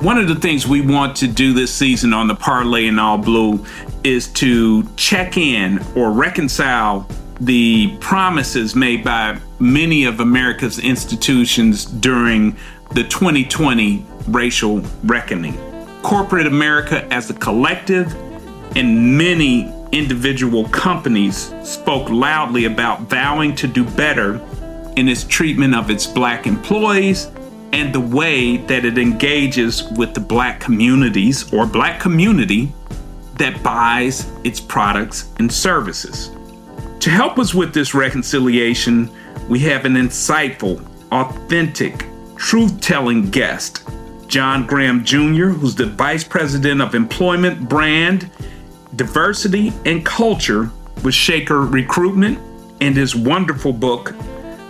One of the things we want to do this season on the Parley in All Blue is to check in or reconcile the promises made by many of America's institutions during the 2020 racial reckoning. Corporate America as a collective and many individual companies spoke loudly about vowing to do better in its treatment of its black employees and the way that it engages with the black communities or black community that buys its products and services. To help us with this reconciliation, we have an insightful, authentic, truth telling guest, John Graham Jr., who's the Vice President of Employment, Brand, Diversity, and Culture with Shaker Recruitment, and his wonderful book,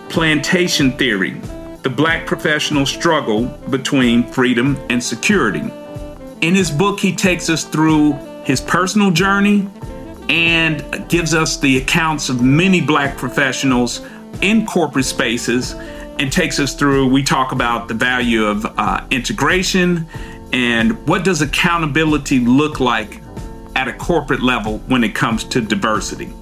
Plantation Theory the black professional struggle between freedom and security. In his book, he takes us through his personal journey and gives us the accounts of many black professionals in corporate spaces and takes us through we talk about the value of uh, integration and what does accountability look like at a corporate level when it comes to diversity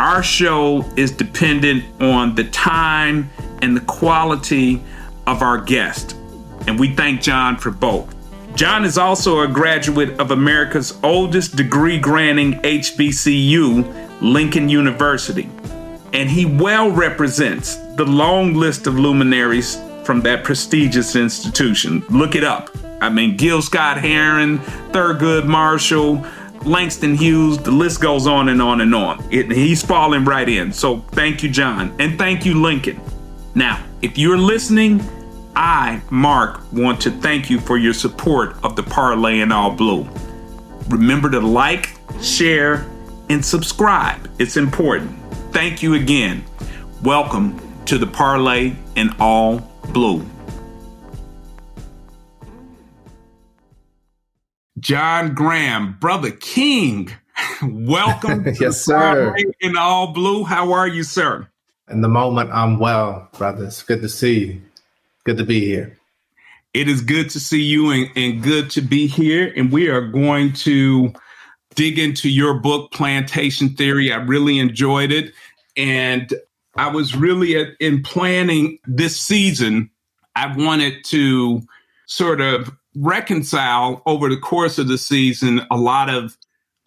our show is dependent on the time and the quality of our guest. And we thank John for both. John is also a graduate of America's oldest degree granting HBCU, Lincoln University. And he well represents the long list of luminaries from that prestigious institution. Look it up. I mean, Gil Scott Heron, Thurgood Marshall, Langston Hughes, the list goes on and on and on. It, he's falling right in. So thank you, John. And thank you, Lincoln. Now, if you're listening, I, Mark, want to thank you for your support of the Parley in All Blue. Remember to like, share, and subscribe. It's important. Thank you again. Welcome to the Parley in All Blue. John Graham, Brother King, welcome. yes, sir. In All Blue. How are you, sir? In the moment, I'm well, brother. It's good to see you. Good to be here. It is good to see you and, and good to be here. And we are going to dig into your book, Plantation Theory. I really enjoyed it. And I was really at, in planning this season, I wanted to sort of reconcile over the course of the season a lot of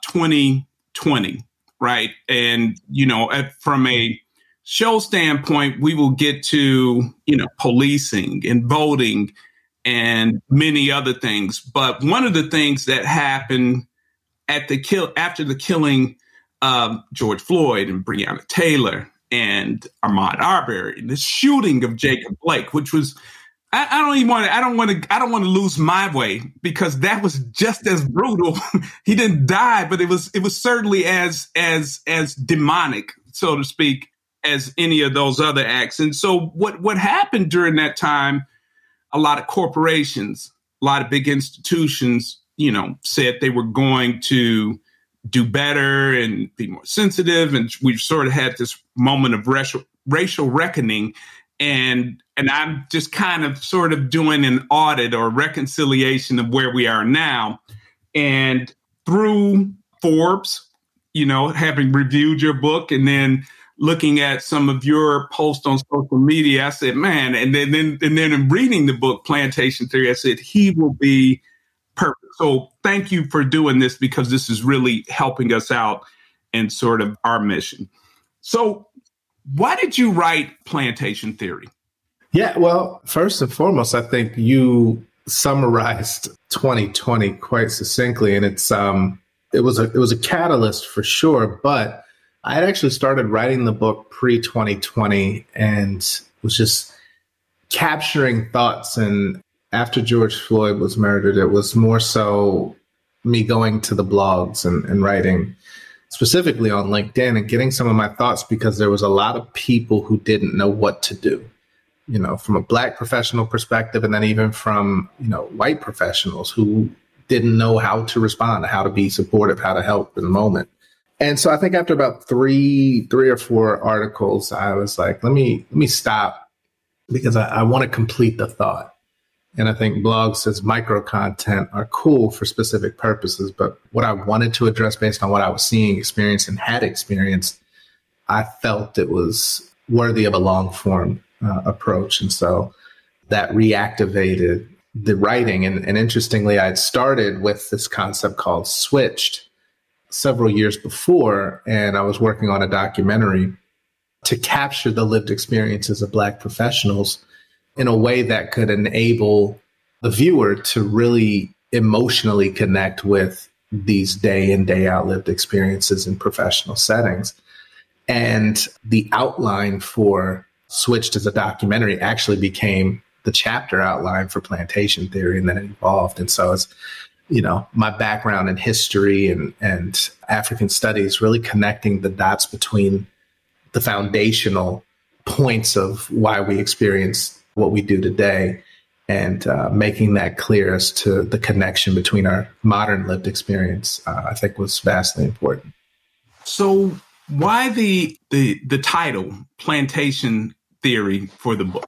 2020, right? And, you know, from a show standpoint, we will get to, you know, policing and voting and many other things. But one of the things that happened at the kill after the killing of George Floyd and Breonna Taylor and Ahmaud Arbery, the shooting of Jacob Blake, which was I, I don't even want to I don't want to I don't want to lose my way because that was just as brutal. he didn't die, but it was it was certainly as as as demonic, so to speak, as any of those other acts. And so what what happened during that time, a lot of corporations, a lot of big institutions, you know, said they were going to do better and be more sensitive. And we've sort of had this moment of racial racial reckoning. And and I'm just kind of sort of doing an audit or reconciliation of where we are now. And through Forbes, you know, having reviewed your book and then looking at some of your posts on social media, I said, man, and then, then and then in reading the book Plantation Theory, I said he will be perfect. So thank you for doing this because this is really helping us out in sort of our mission. So why did you write Plantation Theory? Yeah, well, first and foremost, I think you summarized 2020 quite succinctly, and it's um, it was a it was a catalyst for sure, but I had actually started writing the book pre 2020 and was just capturing thoughts. And after George Floyd was murdered, it was more so me going to the blogs and, and writing specifically on LinkedIn and getting some of my thoughts because there was a lot of people who didn't know what to do you know from a black professional perspective and then even from you know white professionals who didn't know how to respond how to be supportive how to help in the moment and so I think after about three, three or four articles, I was like, let me let me stop because I, I want to complete the thought. And I think blogs as micro content are cool for specific purposes. But what I wanted to address based on what I was seeing, experienced, and had experienced, I felt it was worthy of a long form uh, approach. And so that reactivated the writing. And, and interestingly, I'd started with this concept called switched several years before, and I was working on a documentary to capture the lived experiences of Black professionals in a way that could enable the viewer to really emotionally connect with these day in, day out lived experiences in professional settings. And the outline for Switched as a documentary actually became the chapter outline for plantation theory and then it evolved. And so it's, you know, my background in history and, and African studies really connecting the dots between the foundational points of why we experience what we do today and uh, making that clear as to the connection between our modern lived experience, uh, I think was vastly important. So, why the the the title plantation theory for the book?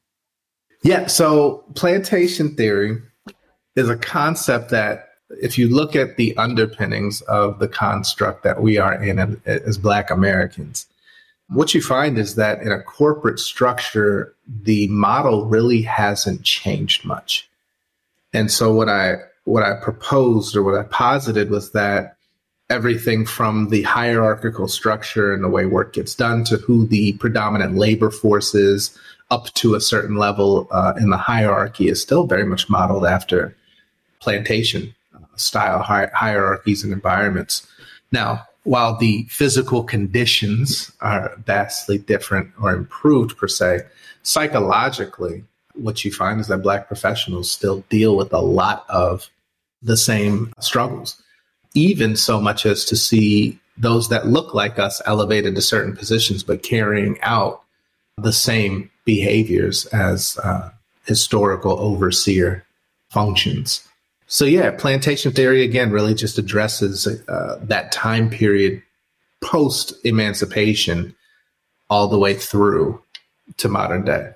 Yeah, so plantation theory is a concept that, if you look at the underpinnings of the construct that we are in as Black Americans, what you find is that in a corporate structure, the model really hasn't changed much. And so what I what I proposed or what I posited was that everything from the hierarchical structure and the way work gets done to who the predominant labor force is, up to a certain level uh, in the hierarchy is still very much modeled after plantation style hi- hierarchies and environments. Now, while the physical conditions are vastly different or improved per se, psychologically, what you find is that Black professionals still deal with a lot of the same struggles, even so much as to see those that look like us elevated to certain positions, but carrying out the same behaviors as uh, historical overseer functions. So, yeah, plantation theory again really just addresses uh, that time period post emancipation all the way through to modern day.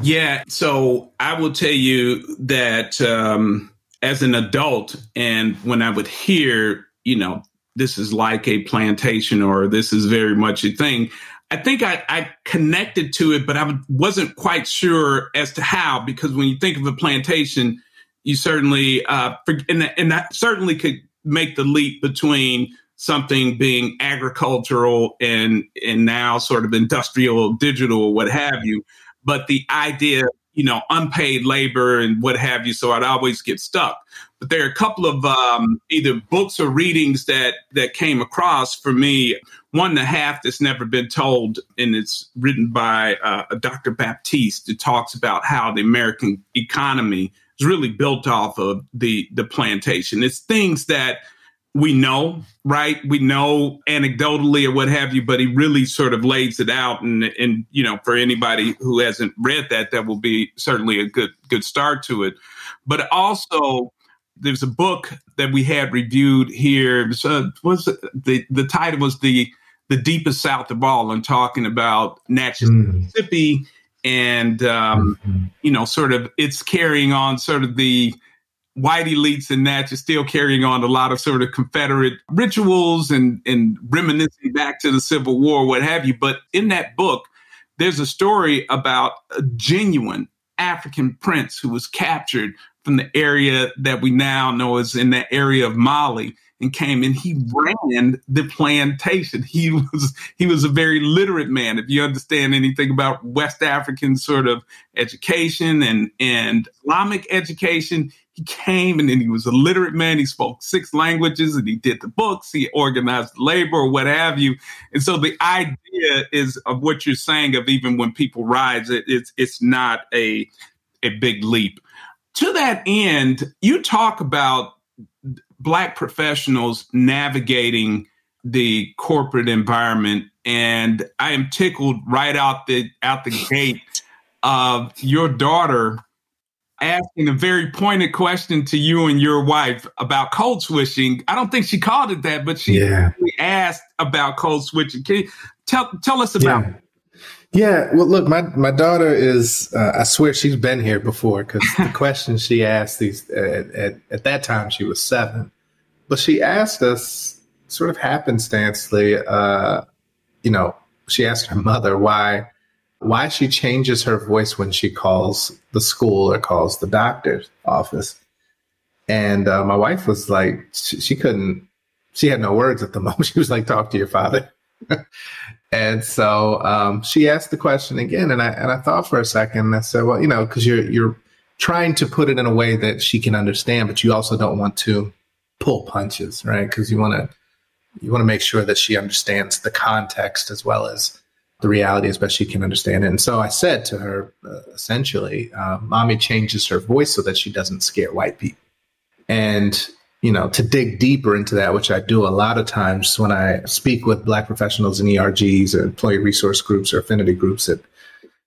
Yeah. So, I will tell you that um, as an adult, and when I would hear, you know, this is like a plantation or this is very much a thing, I think I, I, connected to it, but I wasn't quite sure as to how, because when you think of a plantation, you certainly, uh, and, and that certainly could make the leap between something being agricultural and, and now sort of industrial, digital, what have you. But the idea, you know, unpaid labor and what have you. So I'd always get stuck. But there are a couple of um, either books or readings that that came across for me. One and a half that's never been told, and it's written by uh, Dr. Baptist. It talks about how the American economy is really built off of the the plantation. It's things that we know, right? We know anecdotally or what have you, but he really sort of lays it out. And, and, you know, for anybody who hasn't read that, that will be certainly a good, good start to it. But also there's a book that we had reviewed here. Was, uh, was the the title was the the deepest south of all, and talking about Natchez, mm. Mississippi, and um, mm-hmm. you know, sort of it's carrying on sort of the white elites in Natchez still carrying on a lot of sort of Confederate rituals and and reminiscing back to the Civil War, what have you. But in that book, there's a story about a genuine African prince who was captured from the area that we now know is in that area of Mali and came and he ran the plantation. He was he was a very literate man. If you understand anything about West African sort of education and and Islamic education, he came and then he was a literate man. He spoke six languages and he did the books. He organized labor or what have you. And so the idea is of what you're saying of even when people rise, it, it's it's not a a big leap to that end, you talk about black professionals navigating the corporate environment, and I am tickled right out the out the gate of your daughter asking a very pointed question to you and your wife about code switching. I don't think she called it that, but she yeah. asked about code switching. Can you tell tell us about? Yeah. Yeah, well, look, my my daughter is. Uh, I swear she's been here before because the question she asked these at, at, at that time she was seven, but she asked us sort of happenstancely. Uh, you know, she asked her mother why why she changes her voice when she calls the school or calls the doctor's office, and uh, my wife was like, she, she couldn't. She had no words at the moment. She was like, "Talk to your father." And so um, she asked the question again, and I and I thought for a second. And I said, "Well, you know, because you're you're trying to put it in a way that she can understand, but you also don't want to pull punches, right? Because you want to you want to make sure that she understands the context as well as the reality as best she can understand it. And so I said to her, uh, essentially, uh, "Mommy changes her voice so that she doesn't scare white people." And you know, to dig deeper into that, which I do a lot of times when I speak with Black professionals in ERGs or employee resource groups or affinity groups at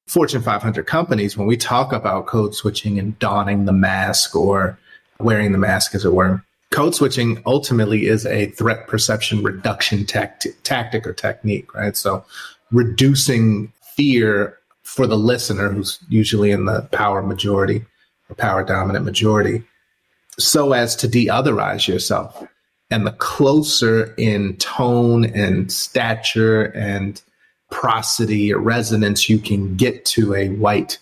Fortune 500 companies, when we talk about code switching and donning the mask or wearing the mask, as it were, code switching ultimately is a threat perception reduction tactic, tactic or technique, right? So reducing fear for the listener who's usually in the power majority or power dominant majority so as to de-otherize yourself. And the closer in tone and stature and prosody or resonance you can get to a white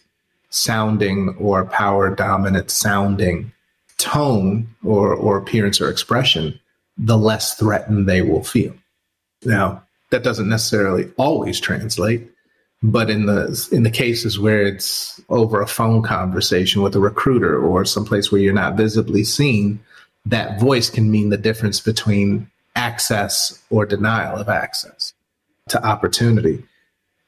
sounding or power dominant sounding tone or, or appearance or expression, the less threatened they will feel. Now, that doesn't necessarily always translate, but in the in the cases where it's over a phone conversation with a recruiter or someplace where you're not visibly seen, that voice can mean the difference between access or denial of access to opportunity.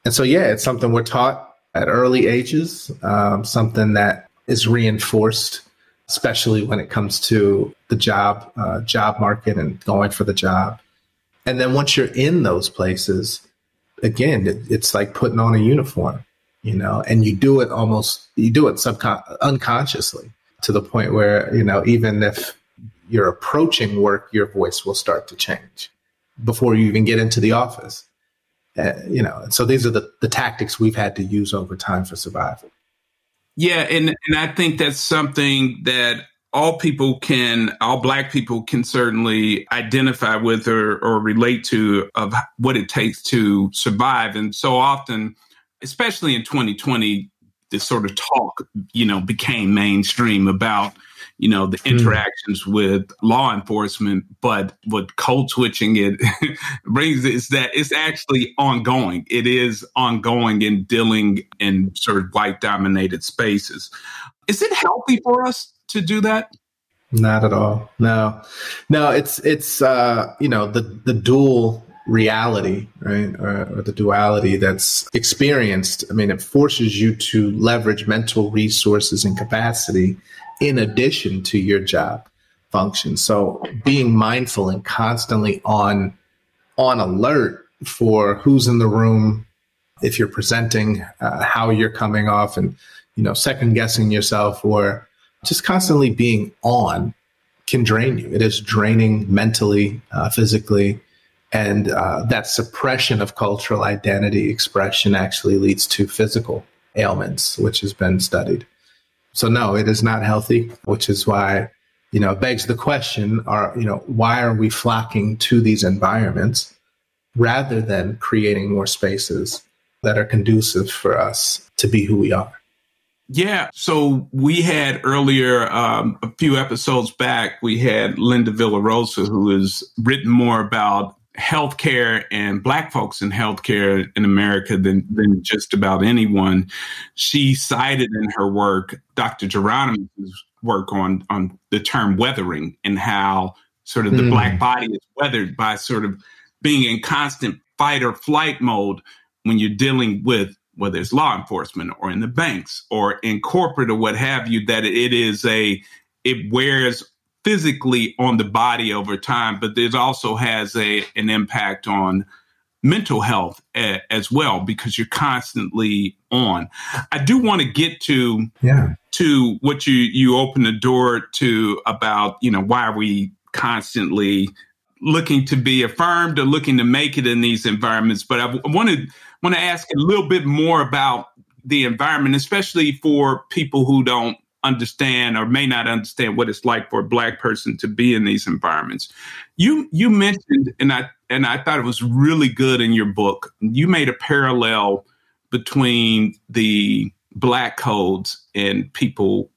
And so, yeah, it's something we're taught at early ages, um, something that is reinforced, especially when it comes to the job uh, job market and going for the job. And then once you're in those places, again, it, it's like putting on a uniform, you know, and you do it almost, you do it subcon- unconsciously to the point where, you know, even if you're approaching work, your voice will start to change before you even get into the office. Uh, you know, so these are the, the tactics we've had to use over time for survival. Yeah, and and I think that's something that all people can, all Black people can certainly identify with or, or relate to of what it takes to survive. And so often, especially in 2020, this sort of talk, you know, became mainstream about, you know, the hmm. interactions mm. with law enforcement. But what code switching it brings is that it's actually ongoing. It is ongoing in dealing in sort of white dominated spaces. Is it healthy for us to do that? Not at all. No, no. It's it's uh, you know the the dual reality, right, or, or, the duality that's experienced. I mean, it forces you to leverage mental resources and capacity in addition to your job function. So being mindful and constantly on on alert for who's in the room, if you're presenting, uh, how you're coming off, and you know, second guessing yourself or just constantly being on can drain you. It is draining mentally, uh, physically. And uh, that suppression of cultural identity expression actually leads to physical ailments, which has been studied. So, no, it is not healthy, which is why, you know, begs the question are, you know, why are we flocking to these environments rather than creating more spaces that are conducive for us to be who we are? Yeah. So we had earlier, um, a few episodes back, we had Linda Villarosa, who has written more about healthcare and black folks in healthcare in America than, than just about anyone. She cited in her work Dr. Geronimus's work on, on the term weathering and how sort of the mm. black body is weathered by sort of being in constant fight or flight mode when you're dealing with whether it's law enforcement or in the banks or in corporate or what have you, that it is a, it wears physically on the body over time, but it also has a, an impact on mental health a, as well because you're constantly on. I do want to get to yeah. to what you you open the door to about you know why are we constantly looking to be affirmed or looking to make it in these environments. But I want to want to ask a little bit more about the environment, especially for people who don't understand or may not understand what it's like for a black person to be in these environments. You you mentioned and I and I thought it was really good in your book. You made a parallel between the black codes and people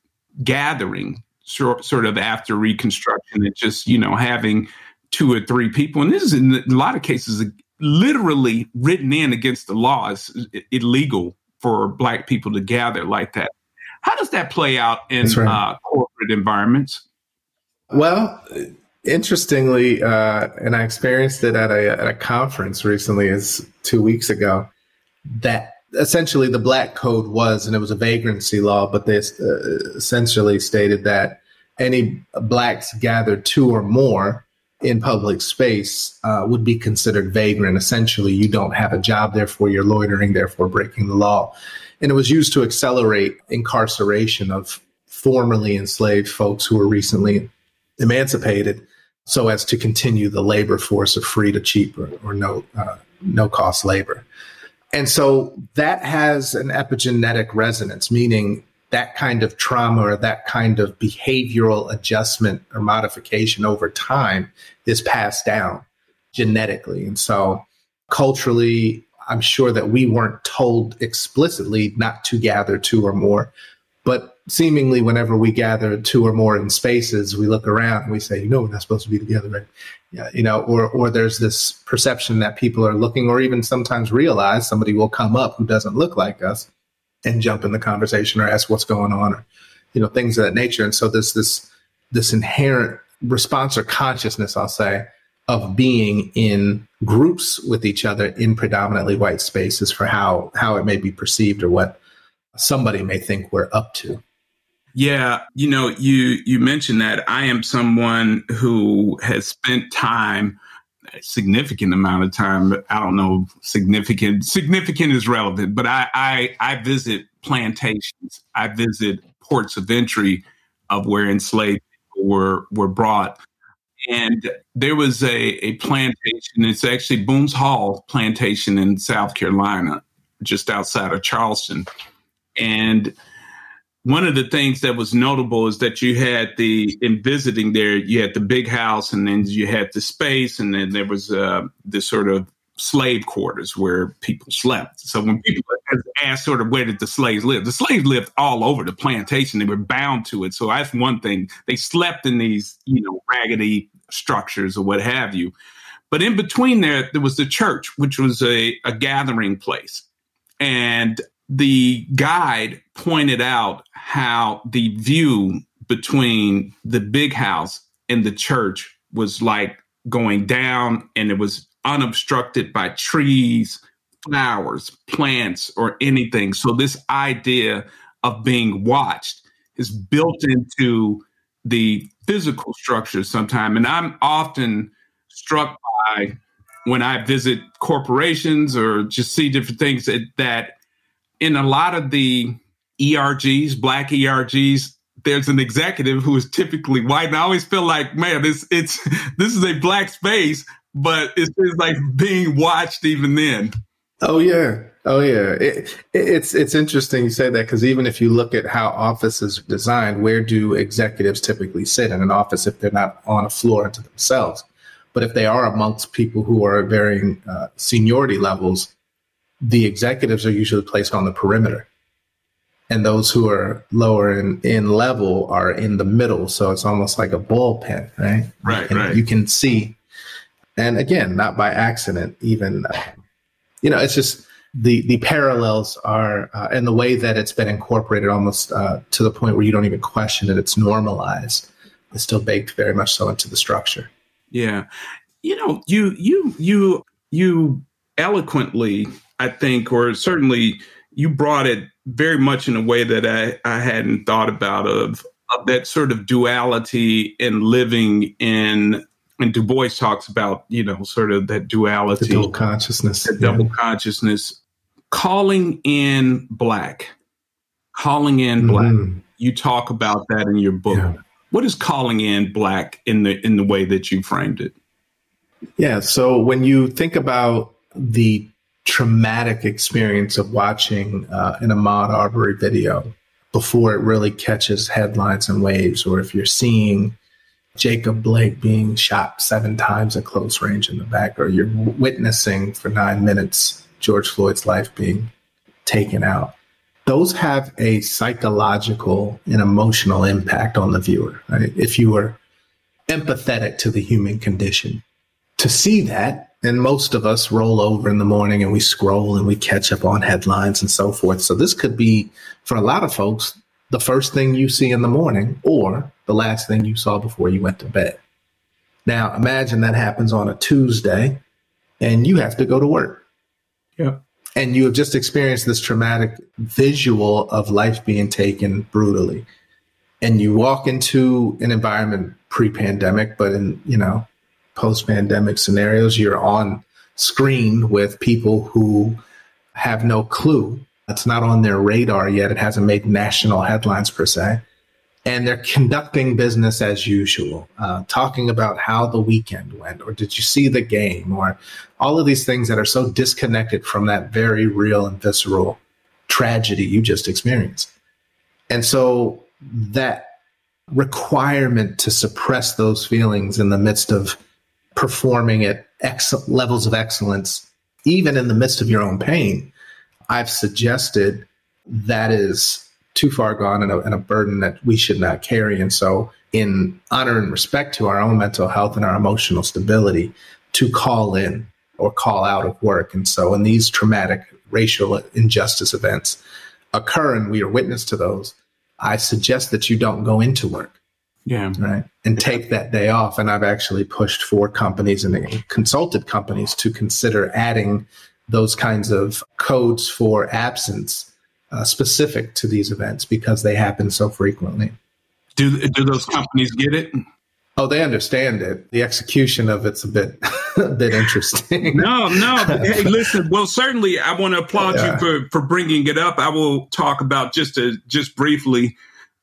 gathering sort, sort of after reconstruction and just you know having two or three people and this is in a lot of cases literally written in against the law it's illegal for black people to gather like that how does that play out in right. uh, corporate environments well interestingly uh, and i experienced it at a, at a conference recently is two weeks ago that essentially the black code was, and it was a vagrancy law, but they uh, essentially stated that any blacks gathered two or more in public space uh, would be considered vagrant. Essentially, you don't have a job, therefore you're loitering, therefore breaking the law. And it was used to accelerate incarceration of formerly enslaved folks who were recently emancipated so as to continue the labor force of free to cheap or, or no, uh, no cost labor. And so that has an epigenetic resonance, meaning that kind of trauma or that kind of behavioral adjustment or modification over time is passed down genetically. And so culturally, I'm sure that we weren't told explicitly not to gather two or more, but seemingly whenever we gather two or more in spaces, we look around and we say, you know, we're not supposed to be together, right? Yeah, you know, or or there's this perception that people are looking, or even sometimes realize somebody will come up who doesn't look like us and jump in the conversation or ask what's going on, or you know, things of that nature. And so there's this this inherent response or consciousness, I'll say, of being in groups with each other in predominantly white spaces for how how it may be perceived or what somebody may think we're up to. Yeah, you know, you you mentioned that I am someone who has spent time significant amount of time, I don't know, significant significant is relevant, but I I, I visit plantations. I visit ports of entry of where enslaved people were were brought. And there was a, a plantation, it's actually Boone's Hall plantation in South Carolina, just outside of Charleston. And one of the things that was notable is that you had the in visiting there you had the big house and then you had the space and then there was uh, this sort of slave quarters where people slept. So when people asked sort of where did the slaves live the slaves lived all over the plantation. They were bound to it. So that's one thing. They slept in these you know raggedy structures or what have you. But in between there there was the church which was a, a gathering place. And the guide pointed out how the view between the big house and the church was like going down and it was unobstructed by trees, flowers, plants, or anything. So, this idea of being watched is built into the physical structure sometime. And I'm often struck by when I visit corporations or just see different things that, that in a lot of the ERGs, black ERGs, there's an executive who is typically white. And I always feel like, man, this it's this is a black space, but it's, it's like being watched even then. Oh yeah, oh yeah. It, it, it's it's interesting you say that because even if you look at how offices are designed, where do executives typically sit in an office if they're not on a floor into themselves? But if they are amongst people who are varying uh, seniority levels, the executives are usually placed on the perimeter and those who are lower in, in level are in the middle. So it's almost like a bullpen, right? Right, and right. You can see, and again, not by accident, even, uh, you know, it's just the the parallels are, uh, and the way that it's been incorporated almost uh, to the point where you don't even question it. It's normalized. It's still baked very much so into the structure. Yeah, you know, you you you you eloquently I think, or certainly you brought it very much in a way that I, I hadn't thought about of, of that sort of duality in living in and Du Bois talks about, you know, sort of that duality, the double consciousness, the yeah. double consciousness, calling in black, calling in mm-hmm. black. You talk about that in your book. Yeah. What is calling in black in the in the way that you framed it? Yeah. So when you think about the traumatic experience of watching uh, an Ahmaud Arbery video before it really catches headlines and waves, or if you're seeing Jacob Blake being shot seven times at close range in the back, or you're witnessing for nine minutes George Floyd's life being taken out. Those have a psychological and emotional impact on the viewer. Right? If you are empathetic to the human condition, to see that, and most of us roll over in the morning and we scroll and we catch up on headlines and so forth. So this could be, for a lot of folks, the first thing you see in the morning or the last thing you saw before you went to bed. Now, imagine that happens on a Tuesday and you have to go to work. Yeah. And you have just experienced this traumatic visual of life being taken brutally. And you walk into an environment pre pandemic, but in, you know, post pandemic scenarios, you're on screen with people who have no clue. It's not on their radar yet. It hasn't made national headlines per se and they're conducting business as usual, uh, talking about how the weekend went, or did you see the game, or all of these things that are so disconnected from that very real and visceral tragedy you just experienced. And so that requirement to suppress those feelings in the midst of performing at ex- levels of excellence, even in the midst of your own pain, I've suggested that is too far gone and a, and a burden that we should not carry. And so, in honor and respect to our own mental health and our emotional stability, to call in or call out of work. And so, when these traumatic racial injustice events occur and we are witness to those, I suggest that you don't go into work. Yeah. Right. And take that day off. And I've actually pushed for companies and consulted companies to consider adding those kinds of codes for absence uh, specific to these events because they happen so frequently. Do do those companies get it? Oh, they understand it. The execution of it's a bit a bit interesting. no, no. hey, listen. Well, certainly, I want to applaud yeah. you for for bringing it up. I will talk about just just briefly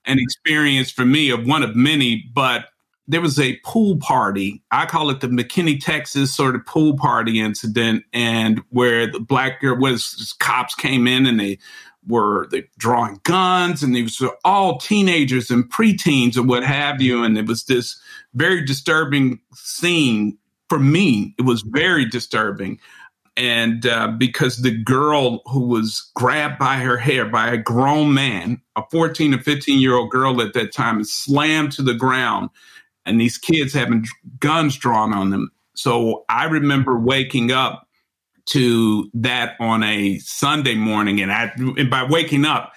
an experience for me of one of many, but there was a pool party. I call it the McKinney, Texas sort of pool party incident, and where the black girl was cops came in and they were they drawing guns and these were all teenagers and preteens and what have you. And it was this very disturbing scene for me. It was very disturbing. And uh, because the girl who was grabbed by her hair by a grown man, a 14 or 15 year old girl at that time, is slammed to the ground, and these kids having guns drawn on them. So I remember waking up to that on a Sunday morning, and I and by waking up,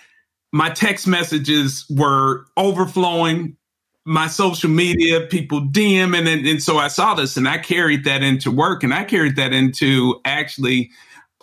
my text messages were overflowing. My social media, people DM, and, and and so I saw this, and I carried that into work, and I carried that into actually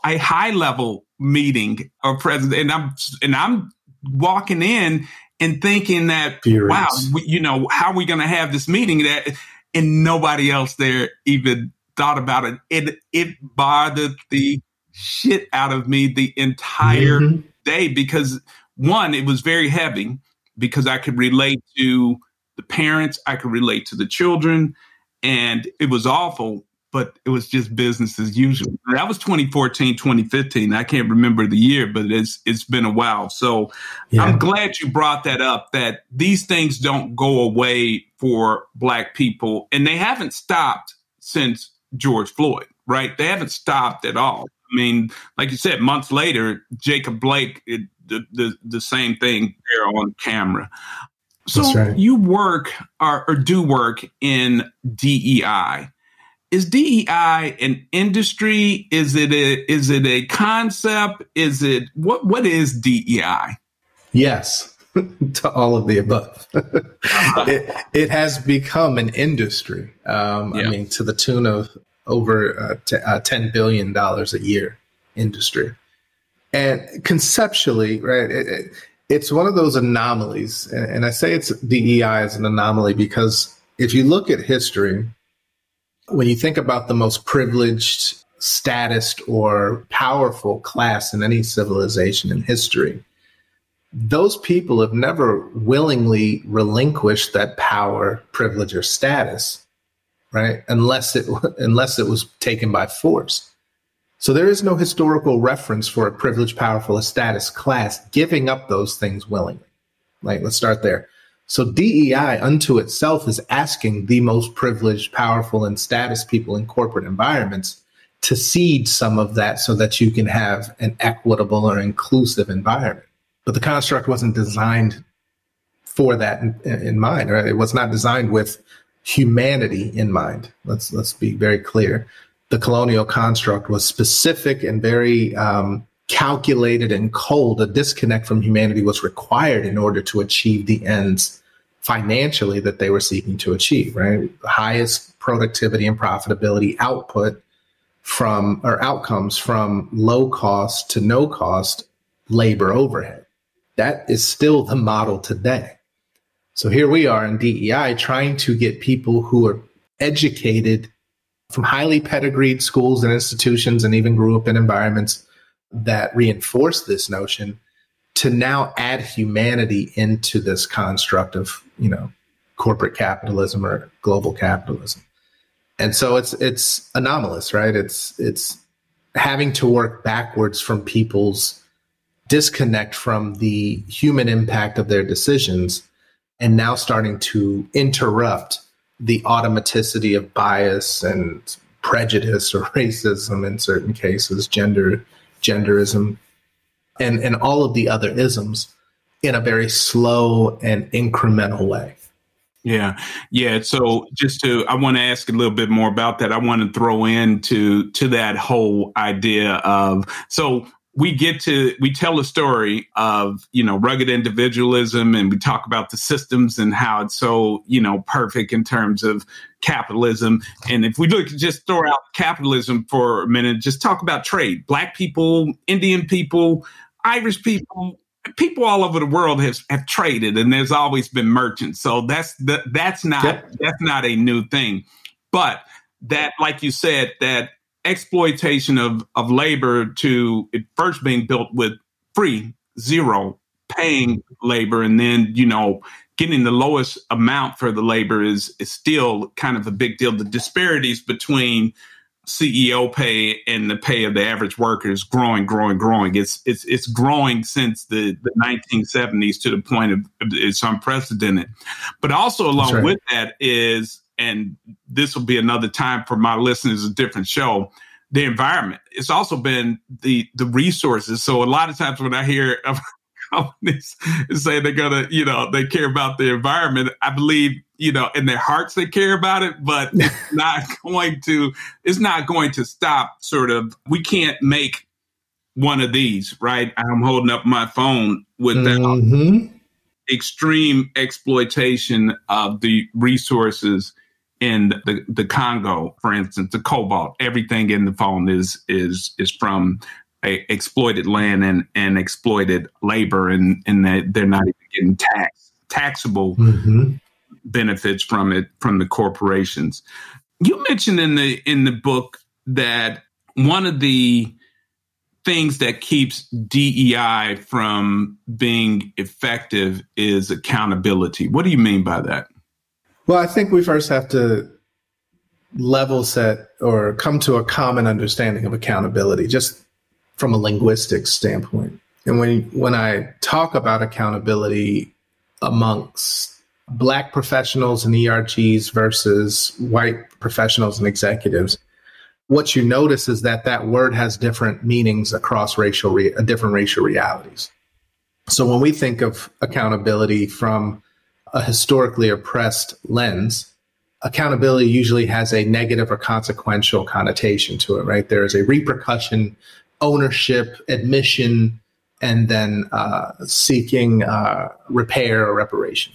a high level meeting or president, and I'm and I'm walking in and thinking that Furious. wow, we, you know, how are we going to have this meeting that and nobody else there even thought about it. It it bothered the shit out of me the entire mm-hmm. day because one, it was very heavy because I could relate to the parents, I could relate to the children, and it was awful, but it was just business as usual. That was 2014, 2015. I can't remember the year, but it's it's been a while. So yeah. I'm glad you brought that up that these things don't go away for black people and they haven't stopped since George Floyd, right? They haven't stopped at all. I mean, like you said, months later, Jacob Blake, it, the, the, the same thing there on camera. So right. you work or, or do work in DEI. Is DEI an industry? Is it a is it a concept? Is it what what is DEI? Yes, to all of the above. it, it has become an industry. Um, yeah. I mean, to the tune of over uh, t- uh, $10 billion a year industry. And conceptually, right, it, it, it's one of those anomalies. And, I say it's DEI as an anomaly because if you look at history, when you think about the most privileged, status, or powerful class in any civilization in history, those people have never willingly relinquished that power, privilege, or status right? Unless it unless it was taken by force. So there is no historical reference for a privileged, powerful, a status class giving up those things willingly. Like, let's start there. So DEI unto itself is asking the most privileged, powerful, and status people in corporate environments to cede some of that so that you can have an equitable or inclusive environment. But the construct wasn't designed for that in, in mind, right? It was not designed with humanity in mind. Let's let's be very clear. The colonial construct was specific and very um, calculated and cold. A disconnect from humanity was required in order to achieve the ends financially that they were seeking to achieve. Right, highest productivity and profitability output from or outcomes from low cost to no cost labor overhead. That is still the model today. So here we are in DEI trying to get people who are educated from highly pedigreed schools and institutions and even grew up in environments that reinforce this notion to now add humanity into this construct of, you know, corporate capitalism or global capitalism. And so it's it's anomalous, right? It's it's having to work backwards from people's disconnect from the human impact of their decisions and now starting to interrupt the automaticity of bias and prejudice or racism in certain cases, gender, genderism, and, and all of the other isms in a very slow and incremental way. Yeah, yeah. So just to, I want to ask a little bit more about that. I want to throw into to that whole idea of so we get to we tell a story of you know rugged individualism and we talk about the systems and how it's so you know perfect in terms of capitalism. And if we look to just throw out capitalism for a minute just talk about trade. Black people indian people irish people people all over the world have, have traded and there's always been merchants. So that's that, that's not yep. that's not a new thing. But that like you said that exploitation of, of labor to it first being built with free, zero paying labor, and then, you know, getting the lowest amount for the labor is, is still kind of a big deal. The disparities between CEO pay and the pay of the average worker is growing, growing, growing. It's it's it's growing since the, the 1970s to the point of it's unprecedented. But also along right. with that is and this will be another time for my listeners, a different show. The environment. It's also been the the resources. So a lot of times when I hear of companies say they're gonna, you know, they care about the environment, I believe, you know, in their hearts they care about it, but it's not going to. It's not going to stop. Sort of. We can't make one of these, right? I'm holding up my phone with mm-hmm. that extreme exploitation of the resources in the, the Congo, for instance, the cobalt, everything in the phone is is is from a, exploited land and, and exploited labor, and and that they're not even getting taxed taxable mm-hmm. benefits from it from the corporations. You mentioned in the in the book that one of the things that keeps DEI from being effective is accountability. What do you mean by that? Well, I think we first have to level set or come to a common understanding of accountability, just from a linguistic standpoint. And when when I talk about accountability amongst black professionals and ERGs versus white professionals and executives, what you notice is that that word has different meanings across racial re- different racial realities. So when we think of accountability from a historically oppressed lens, accountability usually has a negative or consequential connotation to it, right? There is a repercussion, ownership, admission, and then uh, seeking uh, repair or reparation.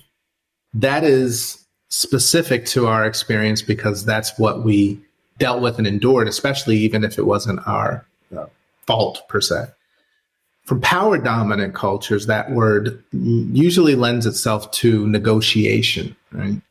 That is specific to our experience because that's what we dealt with and endured, especially even if it wasn't our uh, fault per se from power dominant cultures, that word usually lends itself to negotiation, right?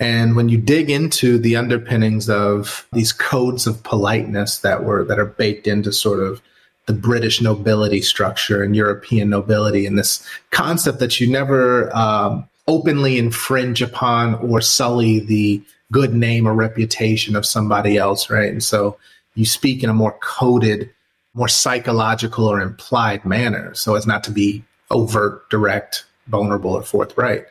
And when you dig into the underpinnings of these codes of politeness that were that are baked into sort of the British nobility structure and European nobility, and this concept that you never um, openly infringe upon or sully the good name or reputation of somebody else, right? And so you speak in a more coded, more psychological or implied manner so as not to be overt, direct, vulnerable, or forthright.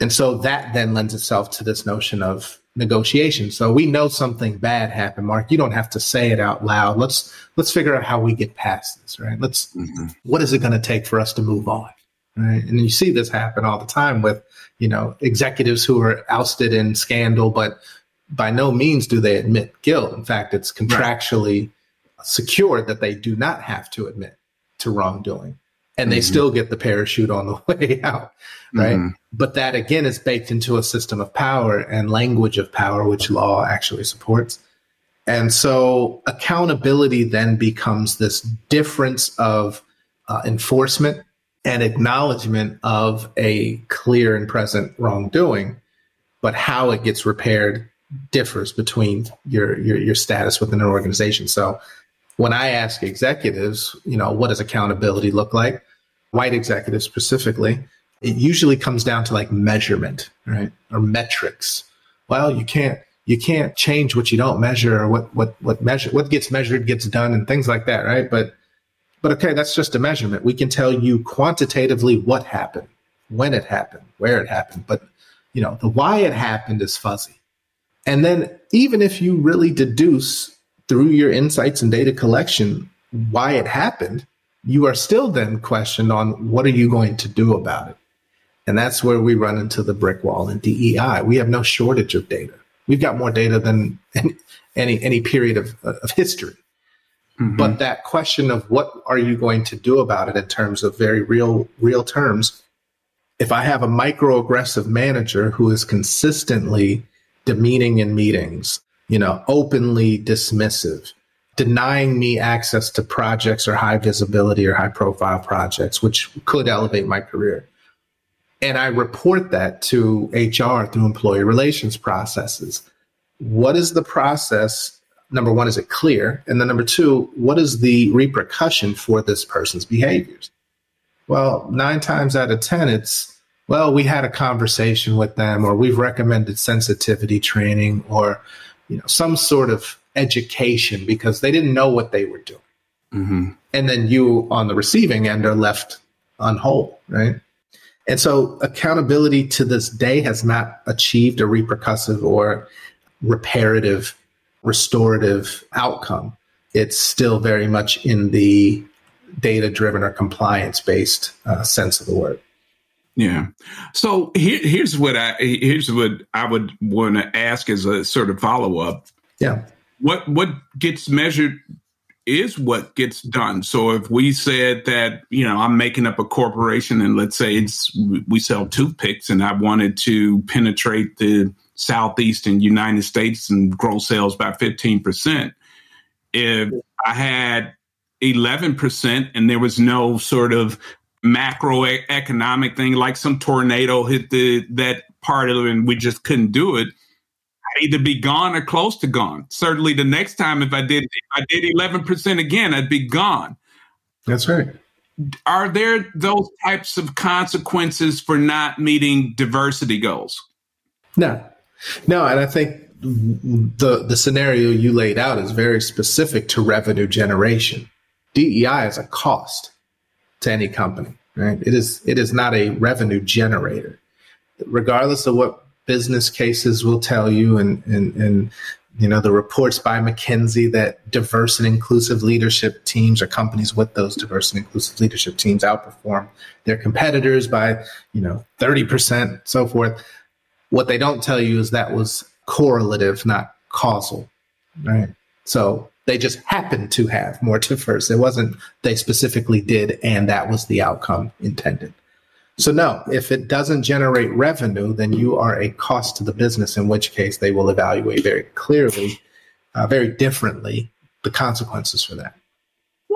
And so that then lends itself to this notion of negotiation. So we know something bad happened, Mark. You don't have to say it out loud. Let's let's figure out how we get past this, right? Let's mm-hmm. what is it going to take for us to move on? Right. And you see this happen all the time with, you know, executives who are ousted in scandal, but by no means do they admit guilt. In fact, it's contractually right. Secured that they do not have to admit to wrongdoing. And they mm-hmm. still get the parachute on the way out. Right. Mm-hmm. But that again is baked into a system of power and language of power, which law actually supports. And so accountability then becomes this difference of uh, enforcement and acknowledgement of a clear and present wrongdoing, but how it gets repaired differs between your, your your status within an organization. So when I ask executives, you know, what does accountability look like? White executives specifically, it usually comes down to like measurement, right? Or metrics. Well, you can't you can't change what you don't measure or what what what measure what gets measured gets done and things like that, right? But but okay, that's just a measurement. We can tell you quantitatively what happened, when it happened, where it happened, but you know, the why it happened is fuzzy. And then even if you really deduce through your insights and data collection why it happened, you are still then questioned on what are you going to do about it? And that's where we run into the brick wall in DEI. We have no shortage of data. We've got more data than any any period of, of history. Mm-hmm. But that question of what are you going to do about it in terms of very real real terms, if I have a microaggressive manager who is consistently demeaning in meetings, you know, openly dismissive, denying me access to projects or high visibility or high profile projects, which could elevate my career. And I report that to HR through employee relations processes. What is the process number one, is it clear? And then number two, what is the repercussion for this person's behaviors? Well, nine times out of 10, it's, well, we had a conversation with them or we've recommended sensitivity training or, you know, some sort of education because they didn't know what they were doing. Mm-hmm. And then you on the receiving end are left on whole, right? And so accountability to this day has not achieved a repercussive or reparative restorative outcome. It's still very much in the data driven or compliance based uh, sense of the word. Yeah. So here, here's what I here's what I would want to ask as a sort of follow up. Yeah. What what gets measured is what gets done. So if we said that, you know, I'm making up a corporation and let's say it's we sell toothpicks and I wanted to penetrate the southeastern United States and grow sales by 15%. If I had 11% and there was no sort of macroeconomic thing like some tornado hit the that part of it and we just couldn't do it, I'd either be gone or close to gone. Certainly the next time if I did if I did 11% again, I'd be gone. That's right. Are there those types of consequences for not meeting diversity goals? No, no, and I think the the scenario you laid out is very specific to revenue generation. DEI is a cost to any company, right? It is it is not a revenue generator. Regardless of what business cases will tell you and and, and you know the reports by McKinsey that diverse and inclusive leadership teams or companies with those diverse and inclusive leadership teams outperform their competitors by you know 30% so forth what they don't tell you is that was correlative, not causal, right? So they just happened to have more diverse. It wasn't they specifically did, and that was the outcome intended. So no, if it doesn't generate revenue, then you are a cost to the business. In which case, they will evaluate very clearly, uh, very differently, the consequences for that.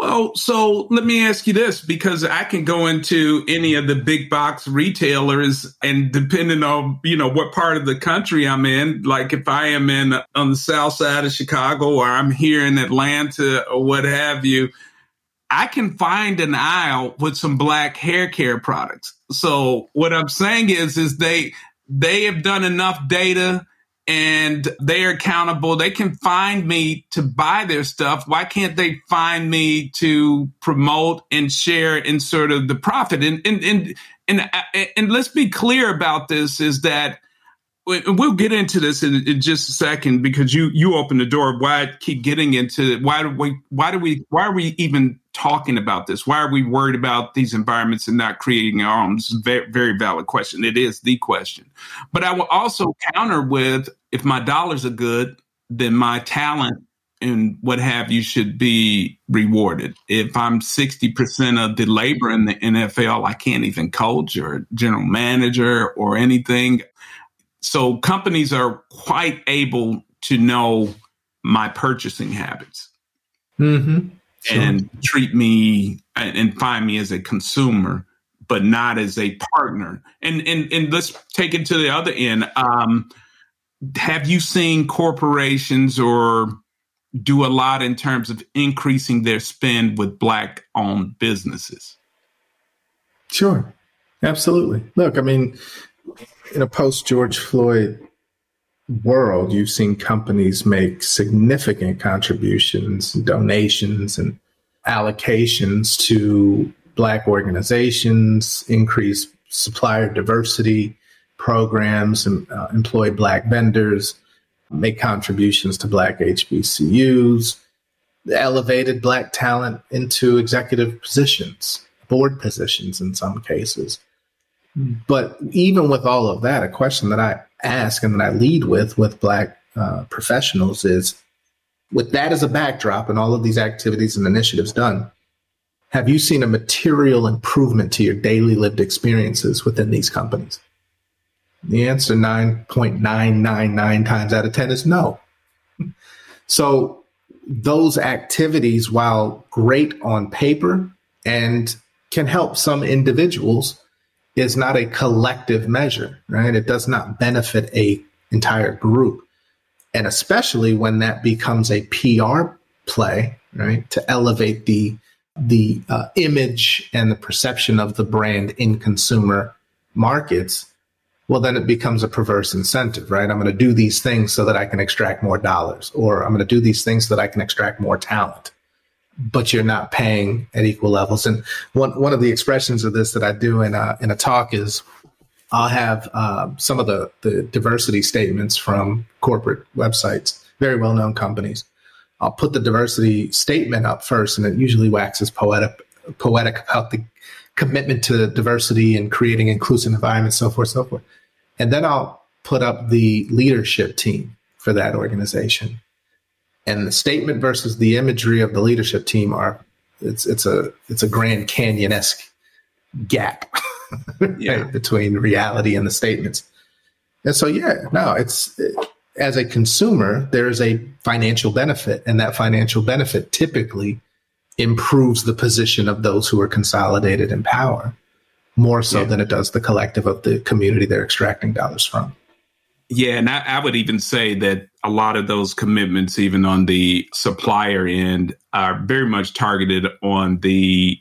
Well, so let me ask you this because I can go into any of the big box retailers and depending on, you know, what part of the country I'm in, like if I am in on the south side of Chicago or I'm here in Atlanta or what have you, I can find an aisle with some black hair care products. So what I'm saying is, is they they have done enough data and they're accountable. They can find me to buy their stuff. Why can't they find me to promote and share in sort of the profit? And and and and, uh, and let's be clear about this: is that we'll get into this in, in, just a second because you you open the door. Why keep getting into why do we why do we why are we even talking about this? Why are we worried about these environments and not creating our own? It's a very, very valid question. It is the question. But I will also counter with if my dollars are good, then my talent and what have you should be rewarded. If I'm 60% of the labor in the NFL, I can't even coach or general manager or anything so companies are quite able to know my purchasing habits mm-hmm. Sure. and treat me and find me as a consumer but not as a partner. And and and let's take it to the other end. Um, have you seen corporations or do a lot in terms of increasing their spend with black owned businesses? Sure. Absolutely. Look i mean in a post George Floyd world, you've seen companies make significant contributions, donations, and allocations to Black organizations, increase supplier diversity programs, and uh, employ Black vendors, make contributions to Black HBCUs, elevated Black talent into executive positions, board positions in some cases. But even with all of that, a question that I ask and that I lead with with Black uh, professionals is with that as a backdrop and all of these activities and initiatives done, have you seen a material improvement to your daily lived experiences within these companies? The answer 9.999 times out of 10 is no. So those activities, while great on paper and can help some individuals, is not a collective measure, right? It does not benefit a entire group. And especially when that becomes a PR play, right? To elevate the the uh, image and the perception of the brand in consumer markets, well, then it becomes a perverse incentive, right? I'm going to do these things so that I can extract more dollars, or I'm going to do these things so that I can extract more talent but you're not paying at equal levels. And one one of the expressions of this that I do in a, in a talk is I'll have uh, some of the the diversity statements from corporate websites, very well known companies. I'll put the diversity statement up first, and it usually waxes poetic poetic about the commitment to diversity and creating inclusive environments, so forth, so forth. And then I'll put up the leadership team for that organization and the statement versus the imagery of the leadership team are it's it's a it's a Grand Canyon esque gap yeah. between reality and the statements. And so, yeah, no, it's as a consumer, there is a financial benefit, and that financial benefit typically improves the position of those who are consolidated in power more so yeah. than it does the collective of the community they're extracting dollars from. Yeah, and I, I, would even say that a lot of those commitments, even on the supplier end, are very much targeted on the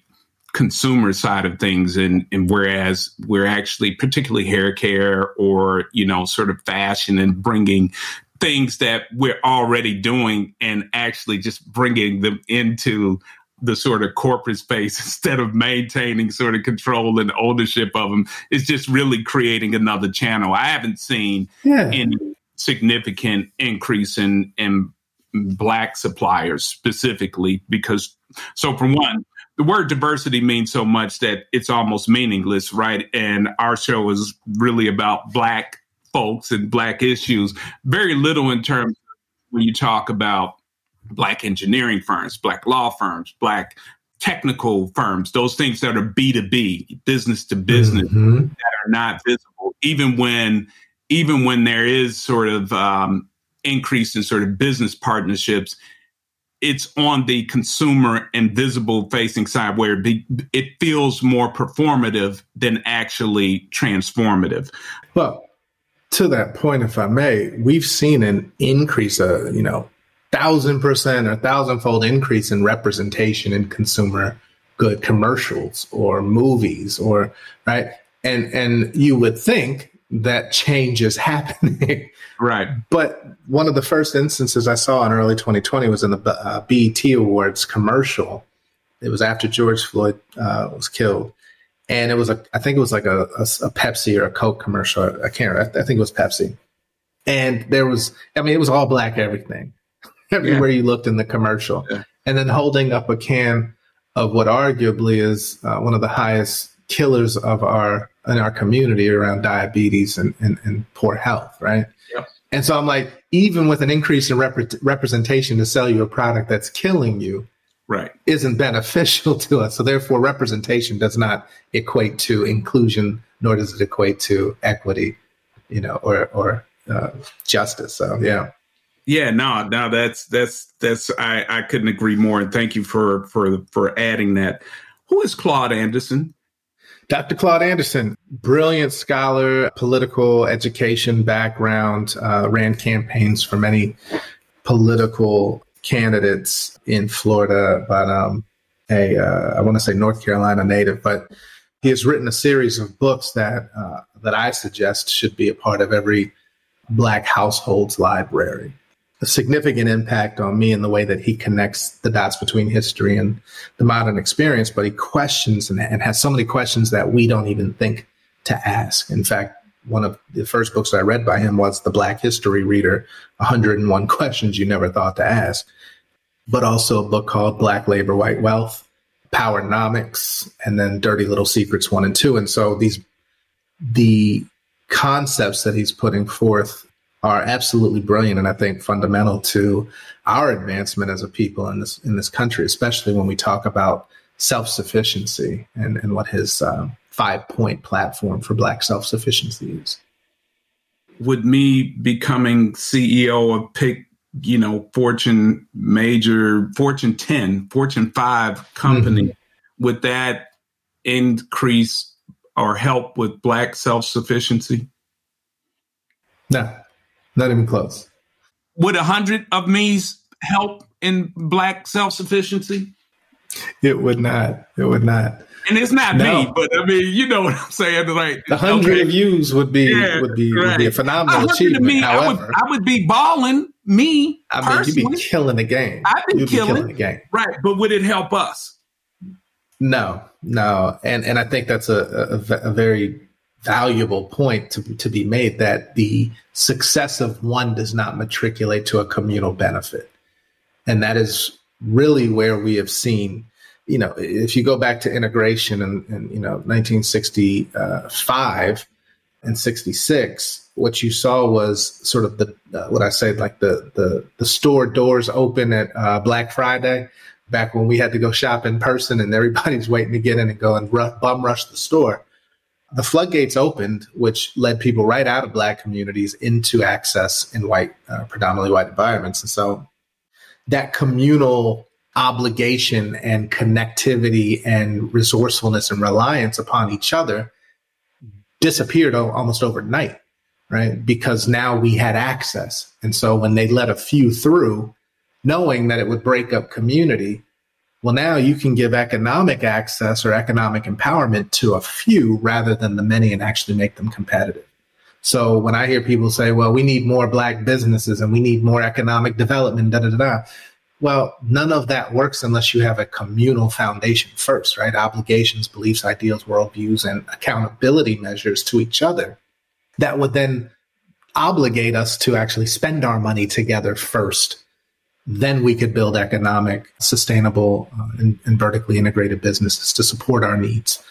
consumer side of things. And, and whereas we're actually, particularly hair care or, you know, sort of fashion and bringing things that we're already doing and actually just bringing them into the sort of corporate space instead of maintaining sort of control and ownership of them is just really creating another channel. I haven't seen yeah. any significant increase in in black suppliers specifically because so for one the word diversity means so much that it's almost meaningless right and our show is really about black folks and black issues very little in terms when you talk about black engineering firms, black law firms, black technical firms, those things that are B2B, business to business mm-hmm. that are not visible, even when even when there is sort of um, increase in sort of business partnerships, it's on the consumer and visible facing side where it, be, it feels more performative than actually transformative. Well, to that point, if I may, we've seen an increase, uh, you know, thousand percent or thousandfold increase in representation in consumer good commercials or movies or right And and you would think that change is happening. Right. But one of the first instances I saw in early 2020 was in the uh, BET Awards commercial. It was after George Floyd uh, was killed. And it was a, I think it was like a, a, a Pepsi or a Coke commercial. I can't, I think it was Pepsi. And there was, I mean, it was all black everything, everywhere yeah. you looked in the commercial. Yeah. And then holding up a can of what arguably is uh, one of the highest killers of our in our community around diabetes and, and, and poor health, right? Yep. And so I'm like, even with an increase in rep- representation to sell you a product that's killing you, right, isn't beneficial to us. So therefore, representation does not equate to inclusion, nor does it equate to equity, you know, or or uh, justice. So yeah. Yeah, no, no, that's that's that's I, I couldn't agree more, and thank you for for for adding that. Who is Claude Anderson? Dr. Claude Anderson, brilliant scholar, political education background, uh, ran campaigns for many political candidates in Florida, but um, a uh, I want to say North Carolina native, but he has written a series of books that uh, that I suggest should be a part of every Black household's library a significant impact on me in the way that he connects the dots between history and the modern experience, but he questions and, and, has so many questions that we don't even think to ask. In fact, one of the first books I read by him was The Black History Reader 101 Questions You Never Thought to Ask, but also a book called Black Labor, White Wealth, Powernomics, and then Dirty Little Secrets 1 and 2. And so these, the concepts that he's putting forth are absolutely brilliant and I think fundamental to our advancement as a people in this in this country, especially when we talk about self sufficiency and, and what his uh, five point platform for Black self sufficiency is. Would me becoming CEO of pick, you know, Fortune major, Fortune 10, Fortune 5 company, mm-hmm. would that increase or help with Black self sufficiency? No, not even close. Would a hundred of me's help in black self sufficiency? It would not. It would not. And it's not no. me, but I mean, you know what I'm saying. Like the hundred okay. of yous would be yeah, would be right. would be a phenomenal achievement. Me, However, I would, I would be balling me. I mean, you'd be killing the game. I'd be, killing, be killing the game, right? But would it help us? No, no, and and I think that's a, a, a very valuable point to, to be made that the success of one does not matriculate to a communal benefit. And that is really where we have seen, you know, if you go back to integration in, in you know, 1965 and 66, what you saw was sort of the, uh, what I say, like the, the, the store doors open at uh, Black Friday, back when we had to go shop in person and everybody's waiting to get in and go and bum rush the store the floodgates opened, which led people right out of black communities into access in white, uh, predominantly white environments. And so that communal obligation and connectivity and resourcefulness and reliance upon each other disappeared almost overnight, right? Because now we had access. And so when they let a few through, knowing that it would break up community, well, now you can give economic access or economic empowerment to a few rather than the many and actually make them competitive. So when I hear people say, well, we need more black businesses and we need more economic development, da da da, well, none of that works unless you have a communal foundation first, right? Obligations, beliefs, ideals, worldviews, and accountability measures to each other that would then obligate us to actually spend our money together first then we could build economic, sustainable, uh, and, and, vertically integrated businesses to support our needs.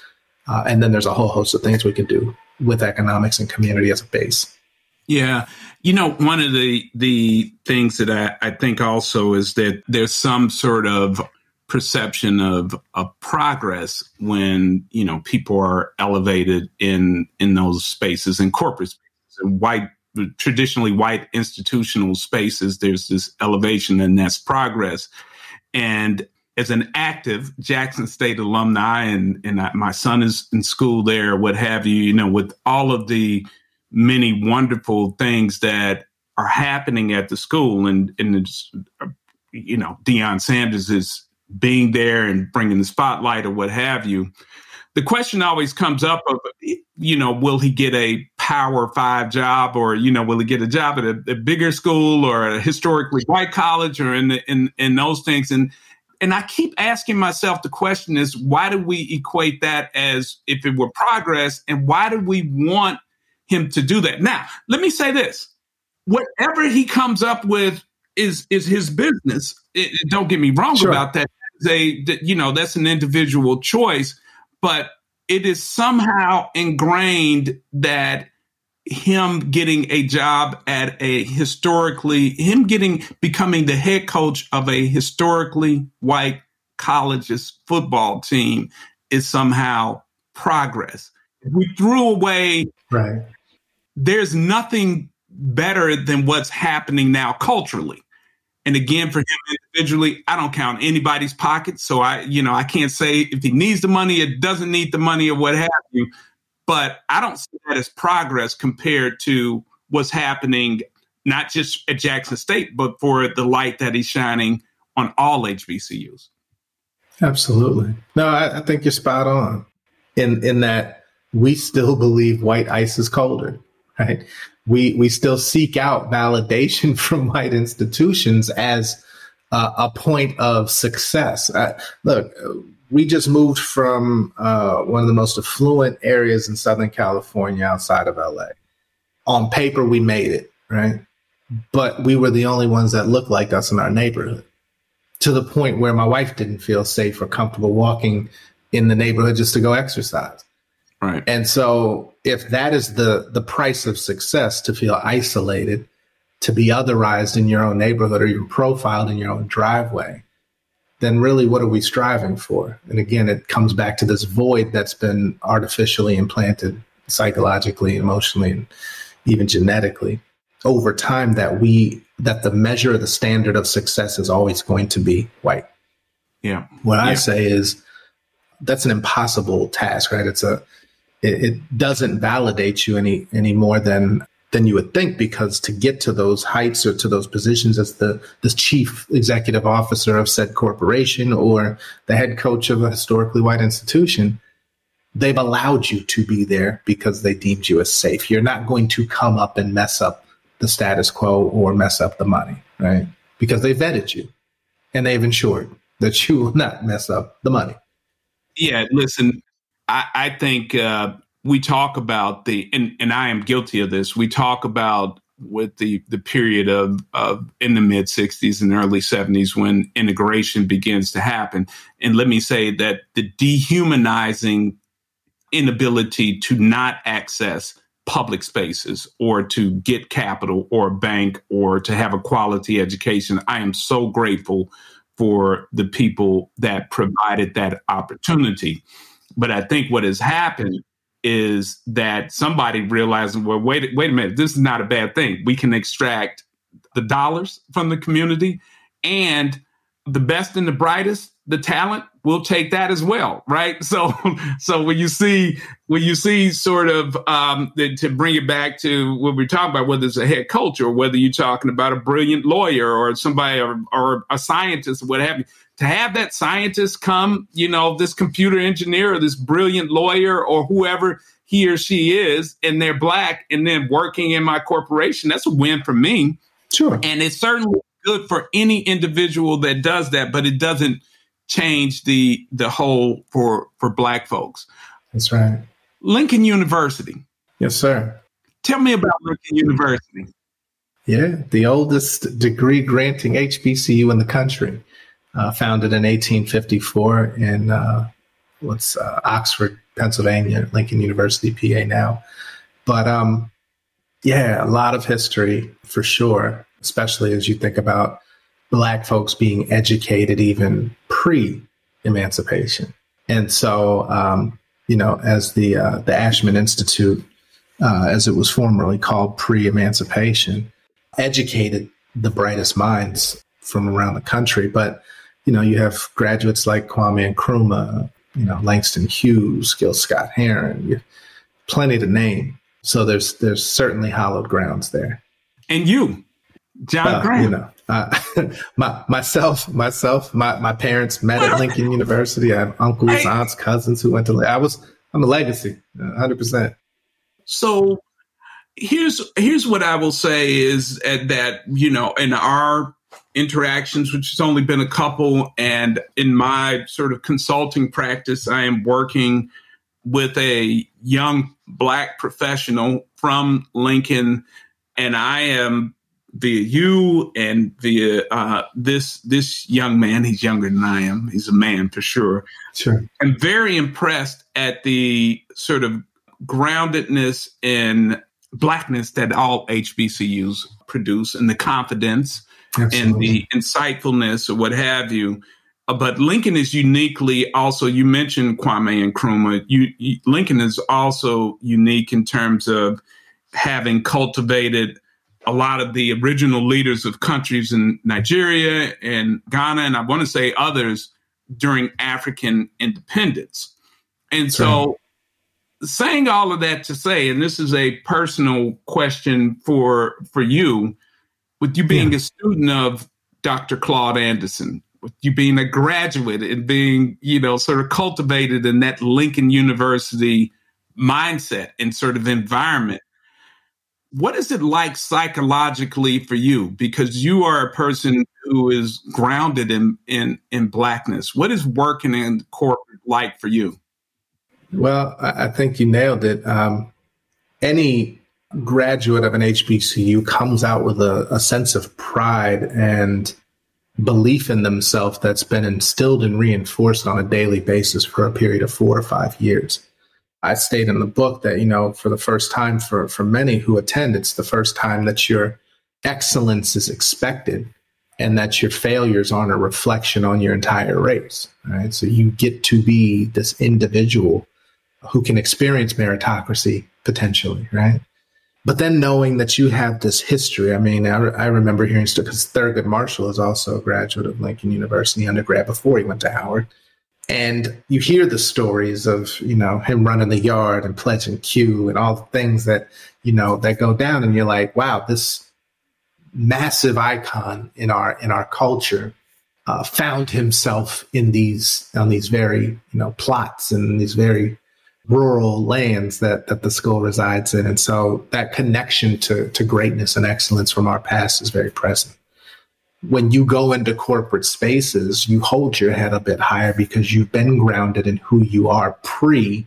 Uh, and then there's a whole host of things we can do with economics and community as a base. Yeah. You know, one of the the things that I, I think also is that there's some sort of perception of, of progress when, you know, people are elevated in in those spaces in corporate spaces. And white traditionally white institutional spaces, there's this elevation and that's progress. And as an active Jackson State alumni, and, and I, my son is in school there, what have you, you know, with all of the many wonderful things that are happening at the school, and, and you know, Deion Sanders is being there and bringing the spotlight or what have you the question always comes up of, you know, will he get a power five job or, you know, will he get a job at a, a bigger school or a historically white college or in, the, in, in those things? And, and I keep asking myself the question is why do we equate that as if it were progress and why do we want him to do that? Now, let me say this. Whatever he comes up with is is his business. It, don't get me wrong sure. about that. They, you know, that's an individual choice, but it is somehow ingrained that him getting a job at a historically him getting becoming the head coach of a historically white college's football team is somehow progress. We threw away right. There's nothing better than what's happening now culturally. And again, for him individually, I don't count anybody's pockets. So I, you know, I can't say if he needs the money, it doesn't need the money or what have you. But I don't see that as progress compared to what's happening, not just at Jackson State, but for the light that he's shining on all HBCUs. Absolutely. No, I, I think you're spot on in in that we still believe white ice is colder, right? We we still seek out validation from white institutions as uh, a point of success. Uh, look, we just moved from uh, one of the most affluent areas in Southern California outside of LA. On paper, we made it, right? But we were the only ones that looked like us in our neighborhood to the point where my wife didn't feel safe or comfortable walking in the neighborhood just to go exercise. Right. And so if that is the the price of success to feel isolated, to be otherized in your own neighborhood or you're profiled in your own driveway, then really what are we striving for? And again, it comes back to this void that's been artificially implanted psychologically, emotionally, and even genetically over time that we that the measure of the standard of success is always going to be white. Yeah. What yeah. I say is that's an impossible task, right? It's a it, it doesn't validate you any any more than than you would think because to get to those heights or to those positions as the, the chief executive officer of said corporation or the head coach of a historically white institution, they've allowed you to be there because they deemed you as safe. You're not going to come up and mess up the status quo or mess up the money, right? Because they vetted you and they've ensured that you will not mess up the money. Yeah, listen, I, I think uh, we talk about the and, and I am guilty of this. We talk about with the the period of of in the mid 60s and early 70s when integration begins to happen. And let me say that the dehumanizing inability to not access public spaces or to get capital or a bank or to have a quality education. I am so grateful for the people that provided that opportunity. But I think what has happened is that somebody realizing, well, wait, wait a minute, this is not a bad thing. We can extract the dollars from the community and the best and the brightest, the talent, we'll take that as well, right? So, so when you see when you see sort of um, the, to bring it back to what we're talking about, whether it's a head coach or whether you're talking about a brilliant lawyer or somebody or, or a scientist or what have you, to have that scientist come, you know, this computer engineer or this brilliant lawyer or whoever he or she is, and they're black, and then working in my corporation, that's a win for me. Sure, and it's certainly good for any individual that does that, but it doesn't change the the whole for for black folks. That's right. Lincoln University. Yes, sir. Tell me about Lincoln University. Yeah, the oldest degree granting HBCU in the country, uh, founded in 1854 in uh, what's uh, Oxford, Pennsylvania, Lincoln University, PA now. But um, yeah, a lot of history for sure, especially as you think about black folks being educated even pre emancipation. And so, um, you know, as the uh, the Ashmun Institute, uh, as it was formerly called pre emancipation, educated the brightest minds from around the country. But, you know, you have graduates like Kwame Nkrumah, you know, Langston Hughes, Gil Scott Heron, plenty to name. So there's there's certainly hallowed grounds there. And you, John uh, Graham. You know, Uh, my, myself, myself, my, my parents met at Lincoln University. I have uncles, aunts, cousins who went to. I was I'm a legacy, hundred percent. So here's here's what I will say is that you know in our interactions, which has only been a couple, and in my sort of consulting practice, I am working with a young black professional from Lincoln, and I am via you and via uh, this this young man. He's younger than I am. He's a man for sure. Sure. I'm very impressed at the sort of groundedness in blackness that all HBCUs produce, and the confidence Absolutely. and the insightfulness or what have you. Uh, but Lincoln is uniquely also. You mentioned Kwame Nkrumah. You, you, Lincoln is also unique in terms of having cultivated a lot of the original leaders of countries in Nigeria and Ghana, and I want to say others during African independence. And so, saying all of that to say, and this is a personal question for for you, with you being yeah. a student of Dr. Claude Anderson, with you being a graduate and being, you know, sort of cultivated in that Lincoln University mindset and sort of environment what is it like psychologically for you? Because you are a person who is grounded in in in blackness. What is working in corporate like for you? Well i think you nailed it. Um, any graduate of an hbcu comes out with a, a sense of pride and belief in themselves that's been instilled and reinforced on a daily basis for a period of four or five years I state in the book that, you know, for the first time for, for many who attend, it's the first time that your excellence is expected and that your failures aren't a reflection on your entire race. Right. So you get to be this individual who can experience meritocracy potentially, right? But then knowing that you have this history, I mean, I, re- I remember hearing stuff because Thurgood Marshall is also a graduate of Lincoln University undergrad before he went to Howard and you hear the stories of you know him running the yard and pledging Q and all the things that you know that go down. And you're like wow this massive icon in our in our culture uh, found himself in these on these very you know plots and these very rural lands that that the school resides in. And so that connection to to greatness and excellence from our past is very present when you go into corporate spaces, you hold your head a bit higher because you've been grounded in who you are pre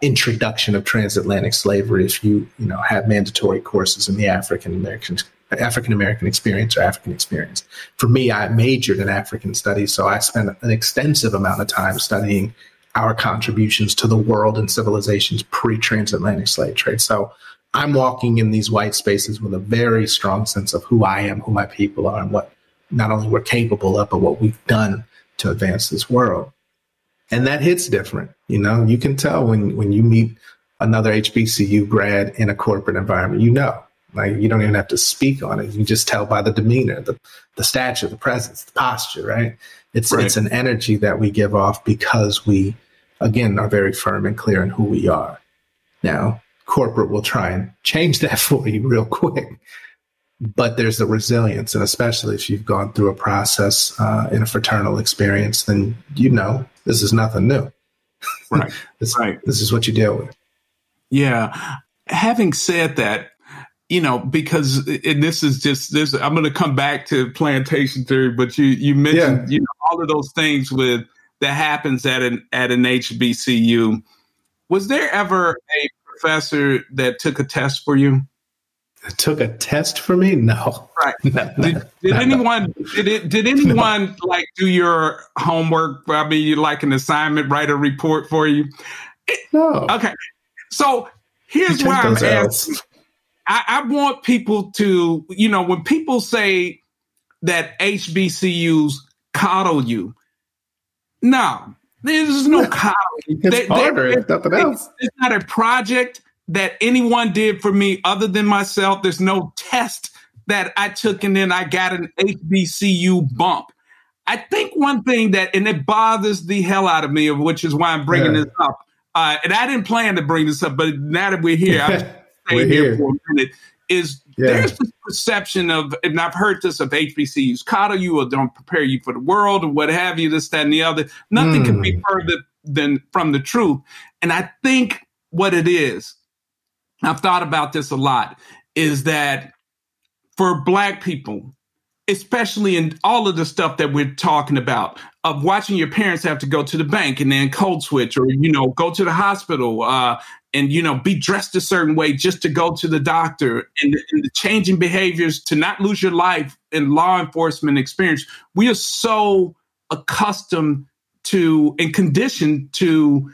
introduction of transatlantic slavery. If you, you know, have mandatory courses in the African American African American experience or African experience. For me, I majored in African studies, so I spent an extensive amount of time studying our contributions to the world and civilizations pre transatlantic slave trade. So I'm walking in these white spaces with a very strong sense of who I am, who my people are, and what not only we're capable of, but what we've done to advance this world. And that hits different. You know, you can tell when, when you meet another HBCU grad in a corporate environment, you know, like you don't even have to speak on it. You just tell by the demeanor, the, the stature, the presence, the posture, right? It's, right. it's an energy that we give off because we, again, are very firm and clear in who we are. Now, corporate will try and change that for you real quick but there's the resilience, and especially if you've gone through a process uh, in a fraternal experience, then you know this is nothing new. Right. this, right. This is what you deal with. Yeah. Having said that, you know, because and this is just this. I'm going to come back to plantation theory, but you you mentioned yeah. you know all of those things with that happens at an at an HBCU. Was there ever a professor that took a test for you? Took a test for me? No. Right. No, did, no, did no, anyone did it did anyone like do your homework? I mean, you like an assignment, write a report for you? No. Okay. So here's why I'm asking. I, I want people to, you know, when people say that HBCUs coddle you, no, there's no coddling. It's they, harder, if nothing else. It's not a project that anyone did for me other than myself. There's no test that I took and then I got an HBCU bump. I think one thing that, and it bothers the hell out of me, which is why I'm bringing yeah. this up. Uh, and I didn't plan to bring this up, but now that we're here, I'm we're here. here for a minute. Is yeah. there's this perception of, and I've heard this of HBCUs, coddle you or don't prepare you for the world or what have you, this, that, and the other. Nothing mm. can be hmm. further than from the truth. And I think what it is, I've thought about this a lot, is that for Black people, especially in all of the stuff that we're talking about of watching your parents have to go to the bank and then code switch or you know go to the hospital uh, and you know be dressed a certain way just to go to the doctor and, and the changing behaviors to not lose your life in law enforcement experience. We are so accustomed to and conditioned to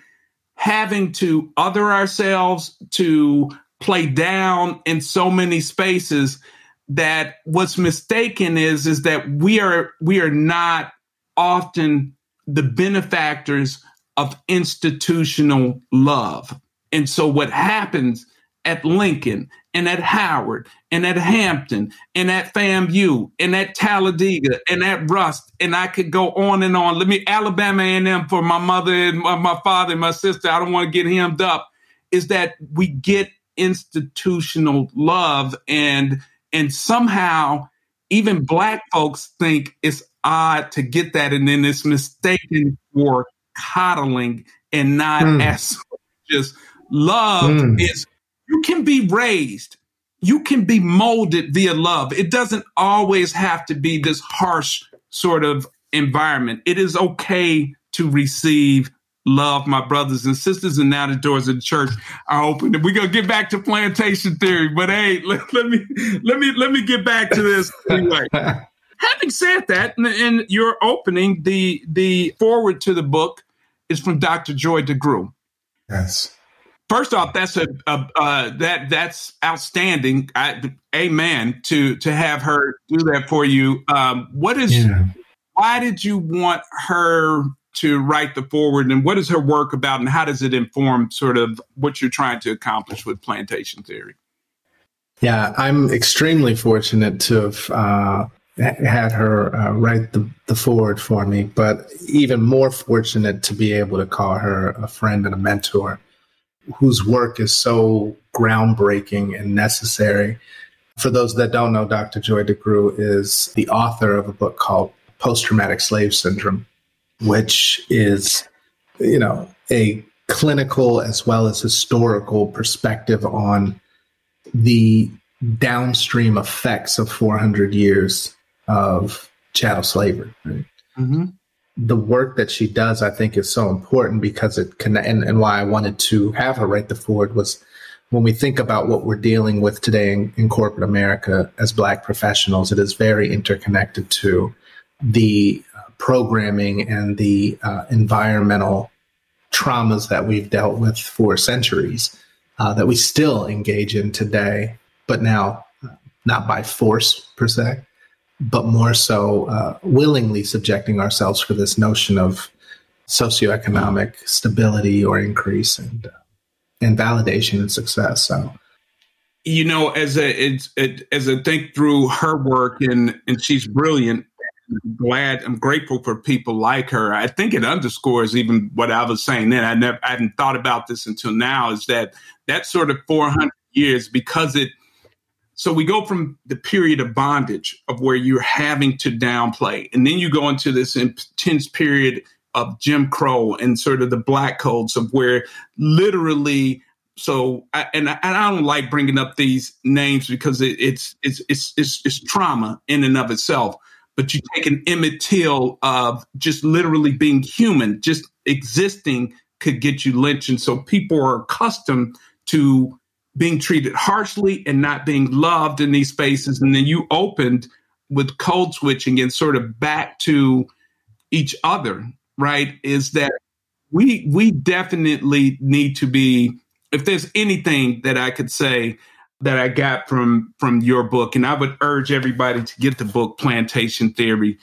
having to other ourselves to play down in so many spaces that what's mistaken is is that we are we are not often the benefactors of institutional love. And so what happens at Lincoln and at Howard and at Hampton and at FAMU and at Talladega and at Rust and I could go on and on. Let me Alabama A&M for my mother and my, my father and my sister. I don't want to get hemmed up. Is that we get institutional love and and somehow, even black folks think it's odd to get that, and then it's mistaken for coddling and not mm. as just love mm. is can be raised you can be molded via love it doesn't always have to be this harsh sort of environment it is okay to receive love my brothers and sisters, and now the doors of the church are open. We're gonna get back to plantation theory, but hey, let, let me let me let me get back to this anyway. Having said that, in, in your opening, the the foreword to the book is from Dr. Joy DeGruy. Yes. First off, that's a, a uh, that that's outstanding. I, amen to to have her do that for you. Um, what is yeah. why did you want her to write the foreword and what is her work about and how does it inform sort of what you're trying to accomplish with plantation theory? Yeah, I'm extremely fortunate to have uh, had her uh, write the, the foreword for me, but even more fortunate to be able to call her a friend and a mentor whose work is so groundbreaking and necessary. For those that don't know, Dr. Joy DeGruy is the author of a book called Post Traumatic Slave Syndrome which is, you know, a clinical as well as historical perspective on the downstream effects of 400 years of chattel slavery. Right? Mm-hmm. The work that she does, I think, is so important because it can, and, and why I wanted to have her write the foreword was when we think about what we're dealing with today in, in corporate America as Black professionals, it is very interconnected to the programming and the uh, environmental traumas that we've dealt with for centuries uh, that we still engage in today, but now uh, not by force per se, but more so uh, willingly subjecting ourselves for this notion of socioeconomic stability or increase and uh, and validation and success. So you know, as a it, as I think through her work and and she's brilliant glad, I'm grateful for people like her. I think it underscores even what I was saying then. I never, I hadn't thought about this until now. Is that that sort of 400 years because it. So we go from the period of bondage of where you're having to downplay, and then you go into this intense period of Jim Crow and sort of the black codes of where literally so I, and, I, and I don't like bringing up these names because it, it's, it's it's it's it's trauma in and of itself but you take an Emmett Till of just literally being human, just existing could get you lynched. And so people are accustomed to being treated harshly and not being loved in these spaces. And then you opened with code switching and sort of back to each other, right? Is that we we definitely need to be if there's anything that I could say that I got from from your book, and I would urge everybody to get the book Plantation Theory,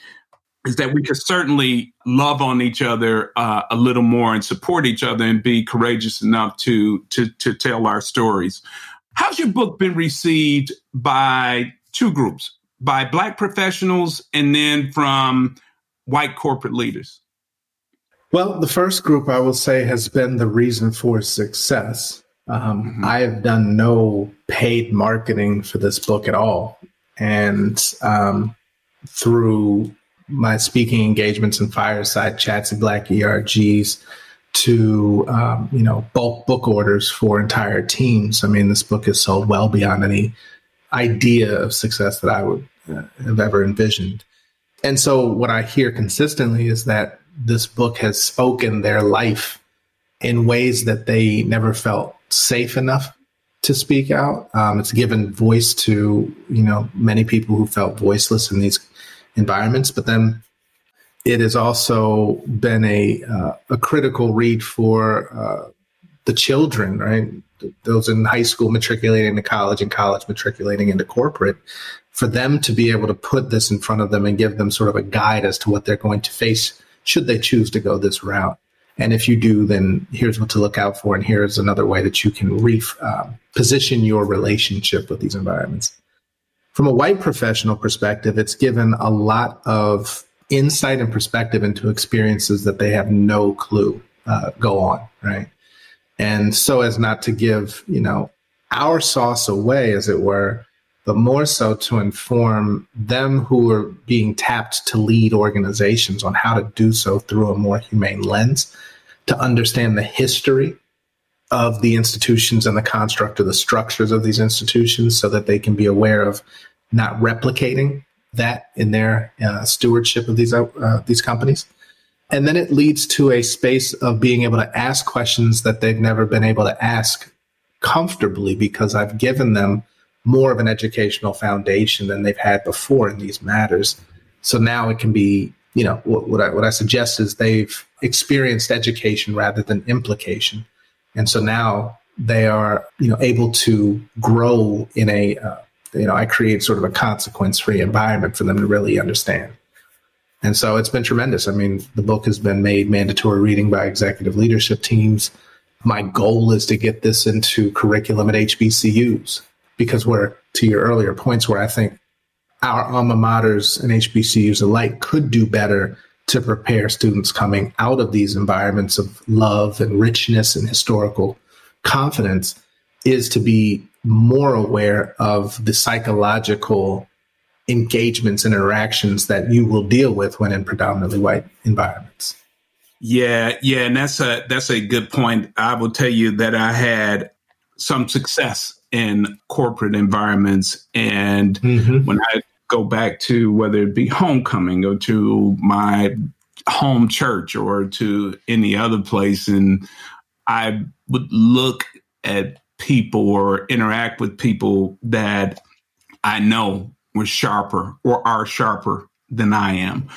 is that we could certainly love on each other uh, a little more and support each other and be courageous enough to to to tell our stories. How's your book been received by two groups, by Black professionals and then from white corporate leaders? Well, the first group I will say has been the reason for success Um, mm-hmm. I have done no paid marketing for this book at all. And um, through my speaking engagements and fireside chats and Black ERGs to, um, you know, bulk book orders for entire teams. I mean, this book is sold well beyond any idea of success that I would uh, have ever envisioned. And so, what I hear consistently is that this book has spoken their life in ways that they never felt safe enough to speak out. Um, it's given voice to you know many people who felt voiceless in these environments, but then it has also been a uh, a critical read for uh, the children, right? Those in high school matriculating to college and college matriculating into corporate, for them to be able to put this in front of them and give them sort of a guide as to what they're going to face should they choose to go this route. And if you do, then here's what to look out for. And here's another way that you can re- uh, position your relationship with these environments. From a white professional perspective, it's given a lot of insight and perspective into experiences that they have no clue uh, go on, right? And so as not to give, you know, our sauce away, as it were, but more so to inform them who are being tapped to lead organizations on how to do so through a more humane lens, to understand the history of the institutions and the construct of the structures of these institutions so that they can be aware of not replicating that in their uh, stewardship of these uh, these companies. And then it leads to a space of being able to ask questions that they've never been able to ask comfortably because I've given them more of an educational foundation than they've had before in these matters. So now it can be, you know, what, what I, what I suggest is they've experienced education rather than implication. And so now they are, you know, able to grow in a, uh, you know, I create sort of a consequence free environment for them to really understand. And so it's been tremendous. I mean, the book has been made mandatory reading by executive leadership teams. My goal is to get this into curriculum at HBCUs because we're to your earlier points where I think our alma maters and HBCUs alike could do better to prepare students coming out of these environments of love and richness and historical confidence is to be more aware of the psychological engagements and interactions that you will deal with when in predominantly white environments. Yeah, yeah, and that's a that's a good point. I will tell you that I had some success in corporate environments. And mm-hmm. when I go back to whether it be homecoming or to my home church or to any other place, and I would look at people or interact with people that I know were sharper or are sharper than I am,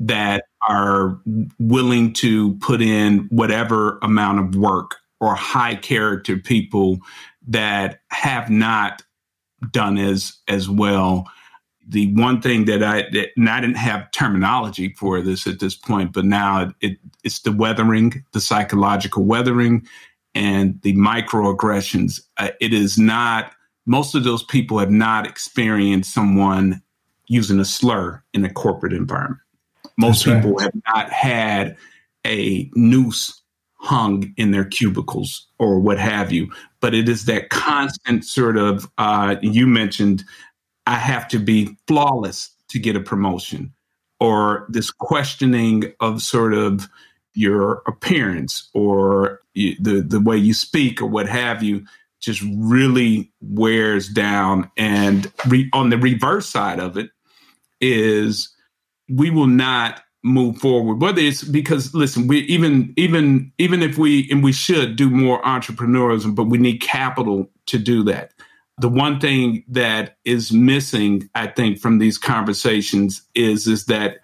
that are willing to put in whatever amount of work or high character people that have not done as as well. The one thing that I that, and I didn't have terminology for this at this point, but now it, it's the weathering, the psychological weathering, and the microaggressions. Uh, it is not. Most of those people have not experienced someone using a slur in a corporate environment. Most That's people right. have not had a noose hung in their cubicles or what have you. But it is that constant sort of, uh, you mentioned, I have to be flawless to get a promotion, or this questioning of sort of your appearance or the, the way you speak or what have you just really wears down. And re- on the reverse side of it is we will not move forward whether it's because listen we even even even if we and we should do more entrepreneurship but we need capital to do that the one thing that is missing i think from these conversations is is that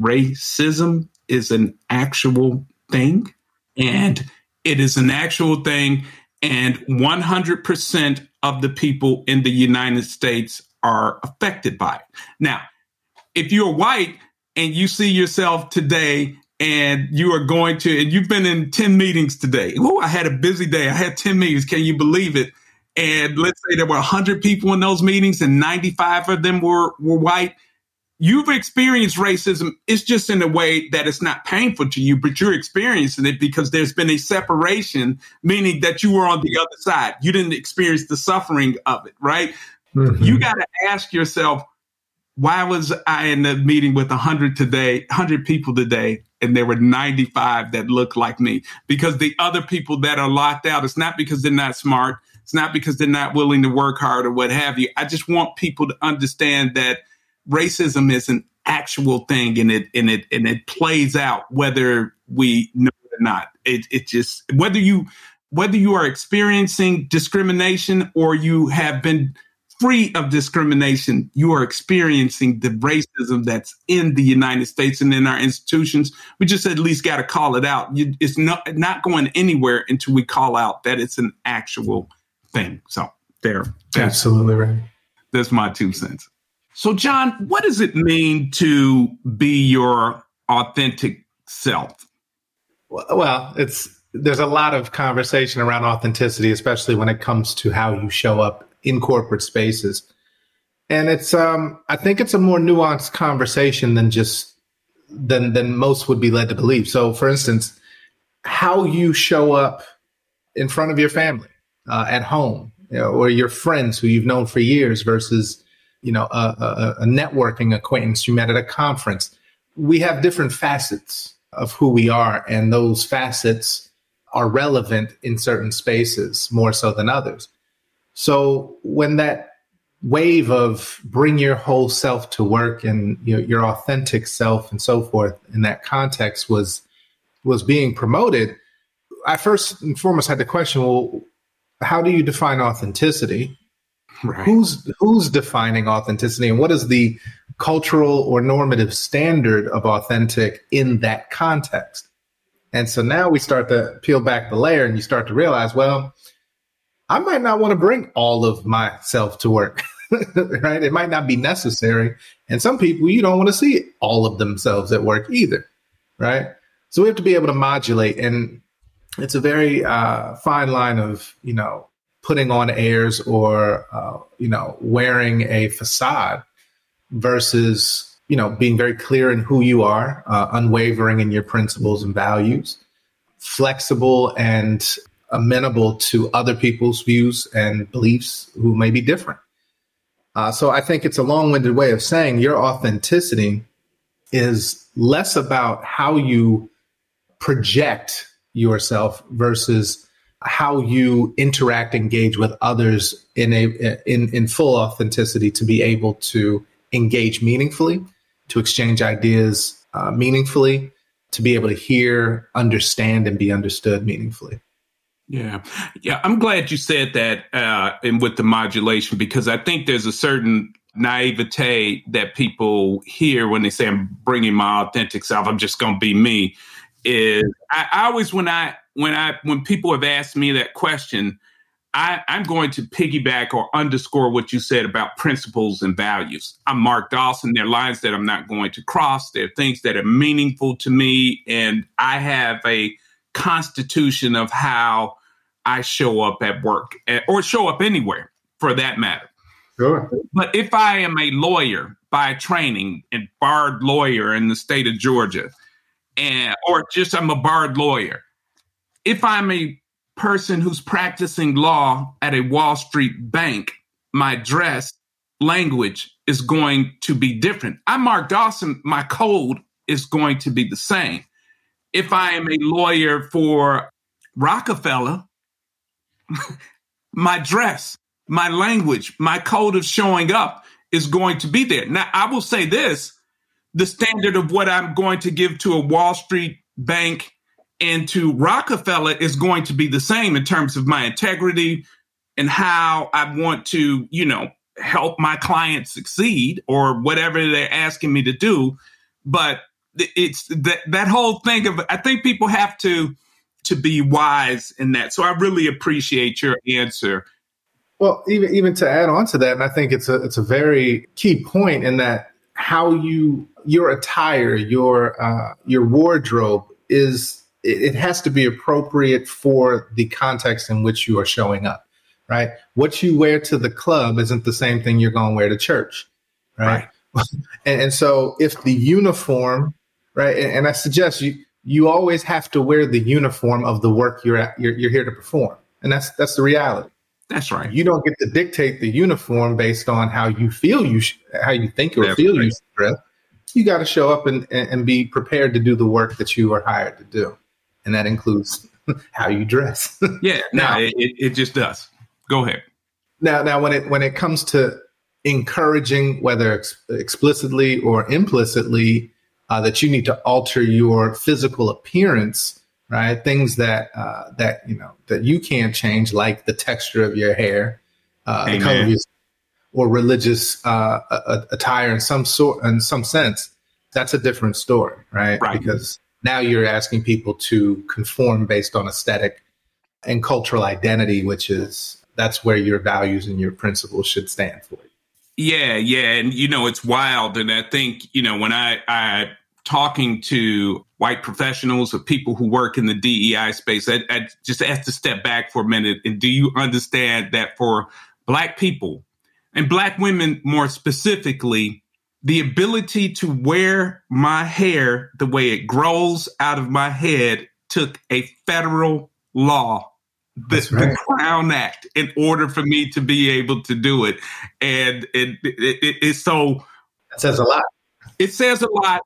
racism is an actual thing and it is an actual thing and 100% of the people in the united states are affected by it now if you're white and you see yourself today and you are going to, and you've been in 10 meetings today. Oh, I had a busy day. I had 10 meetings. Can you believe it? And let's say there were 100 people in those meetings and 95 of them were, were white. You've experienced racism. It's just in a way that it's not painful to you, but you're experiencing it because there's been a separation, meaning that you were on the other side. You didn't experience the suffering of it, right? Mm-hmm. You got to ask yourself, why was I in the meeting with 100 today, 100 people today, and there were 95 that looked like me? Because the other people that are locked out, it's not because they're not smart. It's not because they're not willing to work hard or what have you. I just want people to understand that racism is an actual thing and it and it and it plays out whether we know it or not. It it just whether you whether you are experiencing discrimination or you have been free of discrimination, you are experiencing the racism that's in the United States and in our institutions. We just at least got to call it out. You, it's not not going anywhere until we call out that it's an actual thing. So there, absolutely right. That's my two cents. So, John, what does it mean to be your authentic self? Well, it's there's a lot of conversation around authenticity, especially when it comes to how you show up in corporate spaces. And it's um I think it's a more nuanced conversation than just than than most would be led to believe. So for instance, how you show up in front of your family, uh, at home, you know, or your friends who you've known for years versus you know, a, a, a networking acquaintance you met at a conference. We have different facets of who we are, and those facets are relevant in certain spaces more so than others. So when that wave of bring your whole self to work and your, your authentic self and so forth in that context was was being promoted, I first and foremost had the question, well, how do you define authenticity? Right. Who's who's defining authenticity, and what is the cultural or normative standard of authentic in that context? And so now we start to peel back the layer, and you start to realize, well, I might not want to bring all of myself to work. right? It might not be necessary. And some people, you don't want to see all of themselves at work either. Right. So we have to be able to modulate. And it's a very uh, fine line of, you know, putting on airs or uh, you know wearing a facade versus you know being very clear in who you are uh, unwavering in your principles and values flexible and amenable to other people's views and beliefs who may be different. Uh, so i think it's a long-winded way of saying your authenticity is less about how you project yourself versus how you interact, engage with others in a in in full authenticity to be able to engage meaningfully, to exchange ideas uh, meaningfully, to be able to hear, understand, and be understood meaningfully. Yeah, yeah, I'm glad you said that, uh, and with the modulation because I think there's a certain naivete that people hear when they say I'm bringing my authentic self. I'm just going to be me. Is I, I always when I when I when people have asked me that question, I, I'm going to piggyback or underscore what you said about principles and values. I'm Mark Dawson. There are lines that I'm not going to cross. There are things that are meaningful to me, and I have a constitution of how I show up at work eh, or show up anywhere for that matter. Sure. But if I am a lawyer by training and barred lawyer in the state of Georgia, and or just I'm a barred lawyer, if I'm a person who's practicing law at a Wall Street bank, my dress language is going to be different. I'm Mark Dawson, my code is going to be the same. If I am a lawyer for Rockefeller, my dress, my language, my code of showing up is going to be there. Now, I will say this the standard of what I'm going to give to a Wall Street bank and to Rockefeller is going to be the same in terms of my integrity and how I want to, you know, help my clients succeed or whatever they're asking me to do. But it's that that whole thing of I think people have to to be wise in that. So I really appreciate your answer. Well, even even to add on to that, and I think it's a it's a very key point in that how you your attire, your uh, your wardrobe is it has to be appropriate for the context in which you are showing up, right? What you wear to the club isn't the same thing you're going to wear to church, right? right. and, and, so if the uniform, right, and, and, I suggest you you always have to wear the uniform of the work you're at, you're, you're here to perform, and that's that's the reality. That's right. You don't get to dictate the uniform based on how you feel you sh- how you think or that's feel right. you should dress. You got to show up and, and be prepared to do the work that you are hired to do, and that includes how you dress. yeah, now it, it just does. Go ahead. Now, now when it when it comes to encouraging, whether ex- explicitly or implicitly, uh, that you need to alter your physical appearance, right? Things that uh, that you know that you can't change, like the texture of your hair, uh, the color of your, or religious uh, attire in some sort, in some sense. That's a different story, right? Right. Because now you're asking people to conform based on aesthetic and cultural identity, which is that's where your values and your principles should stand for. Yeah, yeah, and you know it's wild, and I think you know when I I talking to white professionals or people who work in the DEI space, I, I just have to step back for a minute. And do you understand that for Black people and Black women more specifically, the ability to wear my hair the way it grows out of my head took a federal law the, right. the, Crown Act in order for me to be able to do it. And it, it, it, it's so. It says a lot. It says a lot.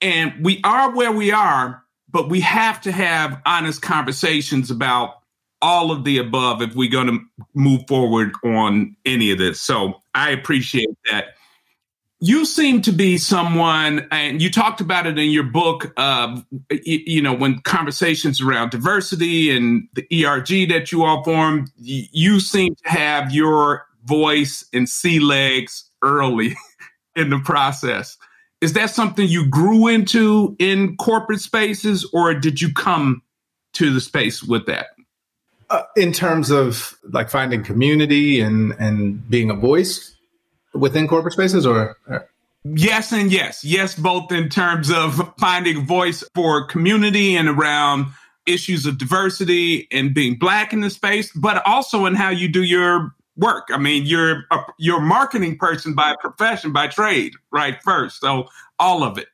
And we are where we are, but we have to have honest conversations about all of the above if we're going to move forward on any of this. So I appreciate that you seem to be someone, and you talked about it in your book. Uh, you, you, know, when conversations around diversity and the ERG that you all formed, you seem to have your voice and sea legs early in the process. Is that something you grew into in corporate spaces, or did you come to the space with that? Uh, in terms of like finding community and and being a voice within corporate spaces or, or? Yes and yes. Yes, both in terms of finding voice for community and around issues of diversity and being black in the space, but also in how you do your work. I mean, you're a, you're a marketing person by profession, by trade, right? First, so all of it.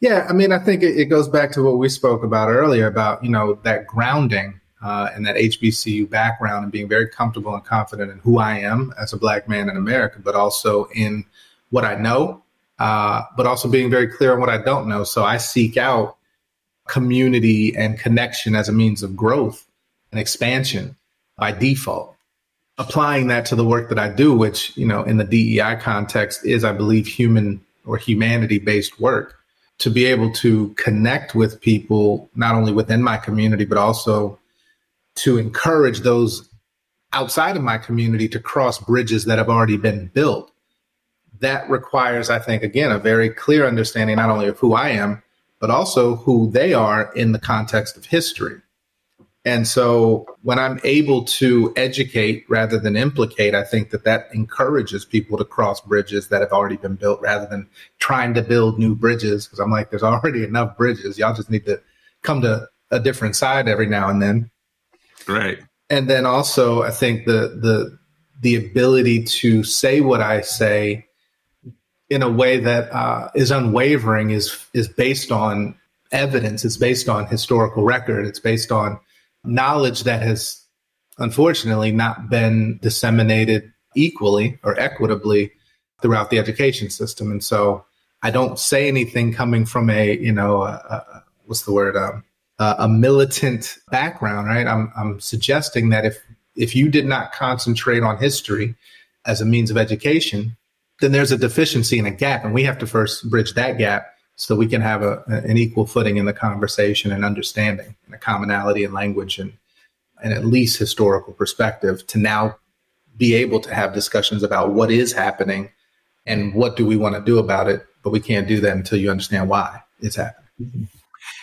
Yeah, I mean, I think it, it goes back to what we spoke about earlier about you know that grounding uh, and that HBCU background and being very comfortable and confident in who I am as a black man in America, but also in what I know, uh, but also being very clear on what I don't know. So I seek out community and connection as a means of growth and expansion by default. Applying that to the work that I do, which, you know, in the DEI context is, I believe, human or humanity based work, to be able to connect with people, not only within my community, but also to encourage those outside of my community to cross bridges that have already been built. That requires, I think, again, a very clear understanding not only of who I am, but also who they are in the context of history. And so when I'm able to educate rather than implicate, I think that that encourages people to cross bridges that have already been built rather than trying to build new bridges. Cause I'm like, there's already enough bridges. Y'all just need to come to a different side every now and then. Right. And then also, I think the the the ability to say what I say in a way that uh, is unwavering is is based on evidence. It's based on historical record. It's based on knowledge that has unfortunately not been disseminated equally or equitably throughout the education system. And so I don't say anything coming from a you know a, a, what's the word um, uh, a militant background, right? I'm, I'm suggesting that if if you did not concentrate on history as a means of education, then there's a deficiency and a gap, and we have to first bridge that gap so we can have a, an equal footing in the conversation and understanding and a commonality in language and and at least historical perspective to now be able to have discussions about what is happening and what do we want to do about it but we can't do that until you understand why it's happening mm-hmm.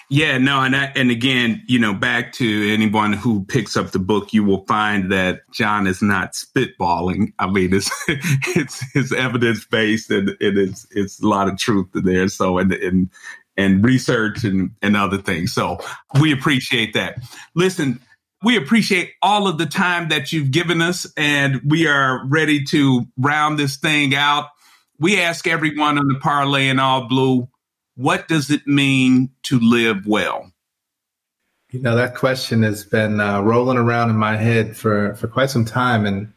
Yeah, no, and I, and again, you know, back to anyone who picks up the book, you will find that John is not spitballing. I mean, it's it's it's evidence based and it is it's a lot of truth there. So and and and research and and other things. So we appreciate that. Listen, we appreciate all of the time that you've given us, and we are ready to round this thing out we ask everyone on the Parley and all blue, what does it mean to live well? You know, that question has been uh, rolling around in my head for, for quite some time. And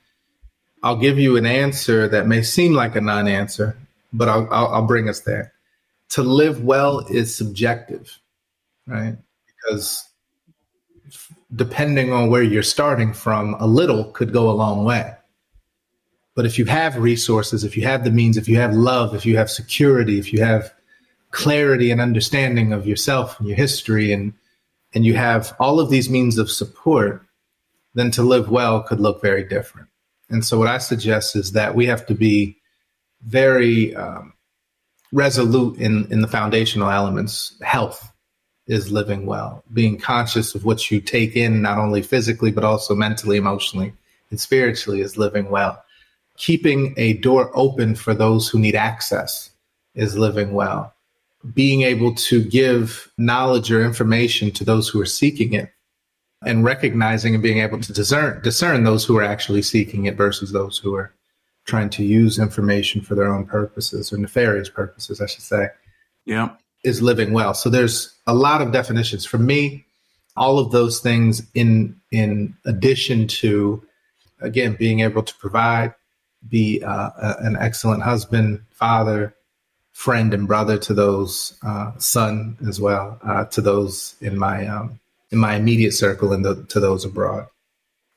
I'll give you an answer that may seem like a non answer, but I'll, I'll, I'll bring us there. To live well is subjective, right? Because depending on where you're starting from, a little could go a long way. But if you have resources, if you have the means, if you have love, if you have security, if you have clarity and understanding of yourself and your history and and you have all of these means of support, then to live well could look very different. And so what I suggest is that we have to be very um, resolute in in the foundational elements. Health is living well, being conscious of what you take in, not only physically but also mentally, emotionally, and spiritually is living well keeping a door open for those who need access is living well. Being able to give knowledge or information to those who are seeking it and recognizing and being able to discern discern those who are actually seeking it versus those who are trying to use information for their own purposes or nefarious purposes, I should say. Yeah. Is living well. So there's a lot of definitions. For me, all of those things in in addition to again being able to provide be uh, a, an excellent husband, father, friend, and brother to those uh, son as well uh, to those in my um, in my immediate circle and the, to those abroad.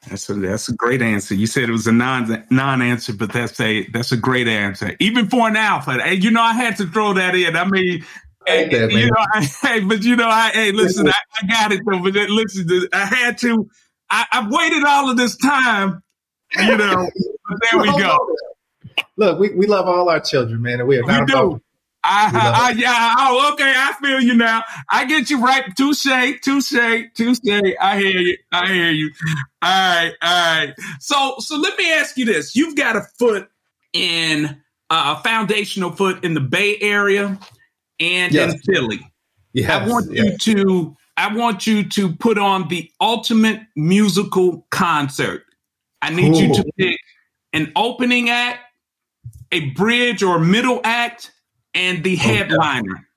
That's a that's a great answer. You said it was a non non answer, but that's a that's a great answer, even for an alpha. Hey, you know, I had to throw that in. I mean. Hey, that, you know, I, hey, but you know, I, hey, listen, I, I got it though. But listen, I had to. I, I've waited all of this time, you know, but there we go. Look, we, we love all our children, man, and we are not we do. I, I, yeah. Oh, okay. I feel you now. I get you right. Touche, touche, touche. I hear you. I hear you. All right, all right. So, so let me ask you this: You've got a foot in uh, a foundational foot in the Bay Area and yes. in Philly. Yes. I want yes. you to. I want you to put on the ultimate musical concert. I need you to pick an opening act, a bridge or middle act, and the oh, headliner.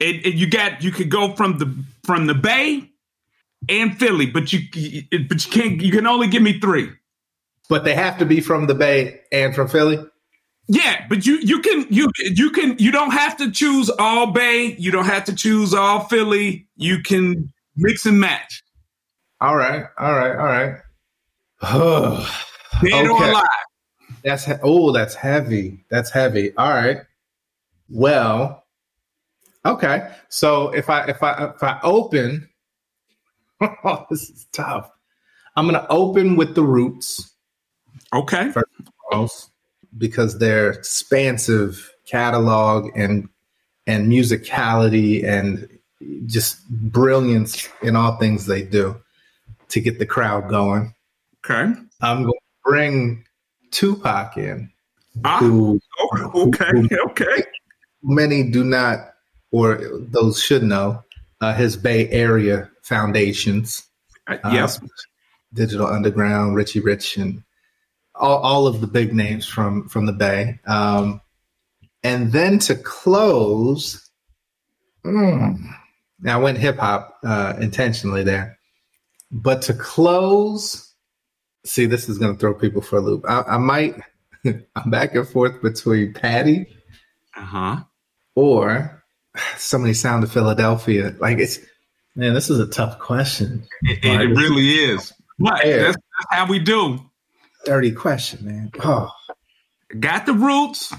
It, it, you got you could go from the from the Bay and Philly, but you but you can't you can only give me three. But they have to be from the Bay and from Philly. Yeah, but you you can you you can you don't have to choose all Bay. You don't have to choose all Philly. You can mix and match. All right, all right, all right. Dead okay. or alive. That's he- oh, that's heavy. That's heavy. All right. Well, okay. So if I if I if I open, oh, this is tough. I'm gonna open with the Roots. Okay. First because their expansive catalog and and musicality and just brilliance in all things they do to get the crowd going. Okay. I'm going to bring Tupac in. Ah, who, okay, who, okay. Many do not, or those should know, uh, his Bay Area foundations. Uh, yes. Uh, Digital Underground, Richie Rich, and all, all of the big names from from the Bay. Um, and then to close, mm, now I went hip hop uh, intentionally there, but to close see, this is going to throw people for a loop. I, I might, I'm back and forth between Patti, uh huh, or somebody sound of Philadelphia. Like it's, man, this is a tough question. It, it, it really is. But that's, that's, how we do. Dirty question, man. Oh. Got the roots,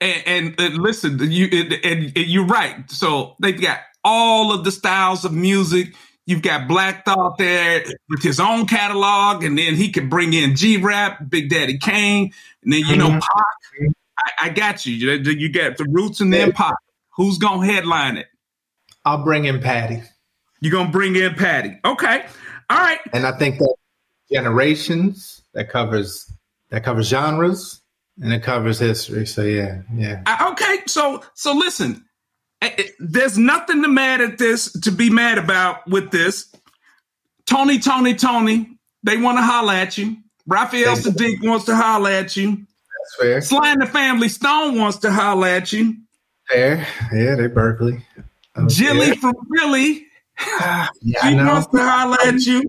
and, and, and listen, you and, and you're right. So they've got all of the styles of music You've got Black Thought there with his own catalog, and then he can bring in G Rap, Big Daddy Kane, and then you know mm-hmm. Pac. I, I, got you. You got the Roots and then Pac. Who's gonna headline it? I'll bring in Patti. You're gonna bring in Patti. Okay. All right. And I think that generations that covers that covers genres and it covers history. So yeah, yeah. Uh, okay. So so listen, Eh, eh, there's nothing to mad at this to be mad about with this. Tony, Tony, Tony, they want to holler at you. Raphael Saadiq wants to holler at you. That's fair. Sly and the Family Stone wants to holler at you. Fair. Yeah, they Berkeley. Jilly from Philly. yeah, she wants to holler at you.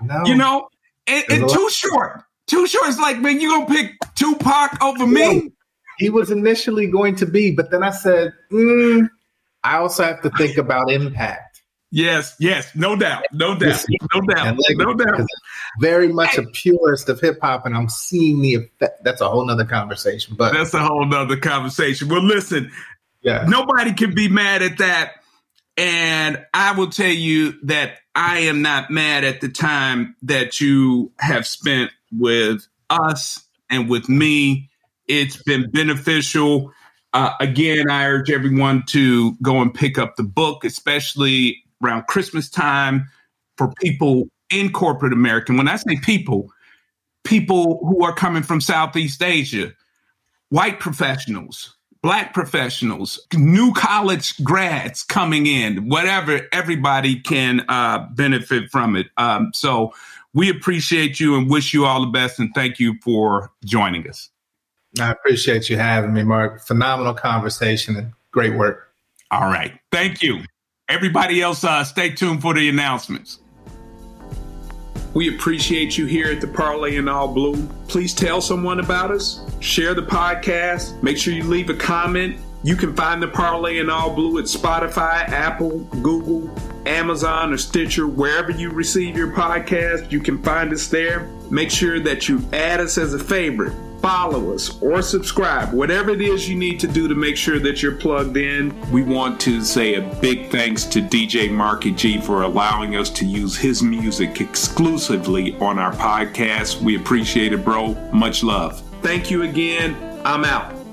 I know. You know, and, and too short. Too short. It's like, man, you gonna pick Tupac over me? He was initially going to be, but then I said, mm, I also have to think about impact. Yes, yes, no doubt, no doubt, no doubt, like, no doubt. Very much a purist of hip hop, and I'm seeing the effect. That's a whole nother conversation, but that's a whole nother conversation. Well, listen, yeah, nobody can be mad at that, and I will tell you that I am not mad at the time that you have spent with us and with me. It's been beneficial. Uh, again, I urge everyone to go and pick up the book, especially around Christmas time for people in corporate America. When I say people, people who are coming from Southeast Asia, white professionals, black professionals, new college grads coming in, whatever, everybody can uh, benefit from it. Um, so we appreciate you and wish you all the best and thank you for joining us. I appreciate you having me, Mark. Phenomenal conversation and great work. All right. Thank you. Everybody else, uh, stay tuned for the announcements. We appreciate you here at the Parley in All Blue. Please tell someone about us, share the podcast, make sure you leave a comment. You can find the Parley in All Blue at Spotify, Apple, Google, Amazon, or Stitcher, wherever you receive your podcast. You can find us there. Make sure that you add us as a favorite follow us, or subscribe. Whatever it is you need to do to make sure that you're plugged in. We want to say a big thanks to DJ Marky G for allowing us to use his music exclusively on our podcast. We appreciate it, bro. Much love. Thank you again. I'm out.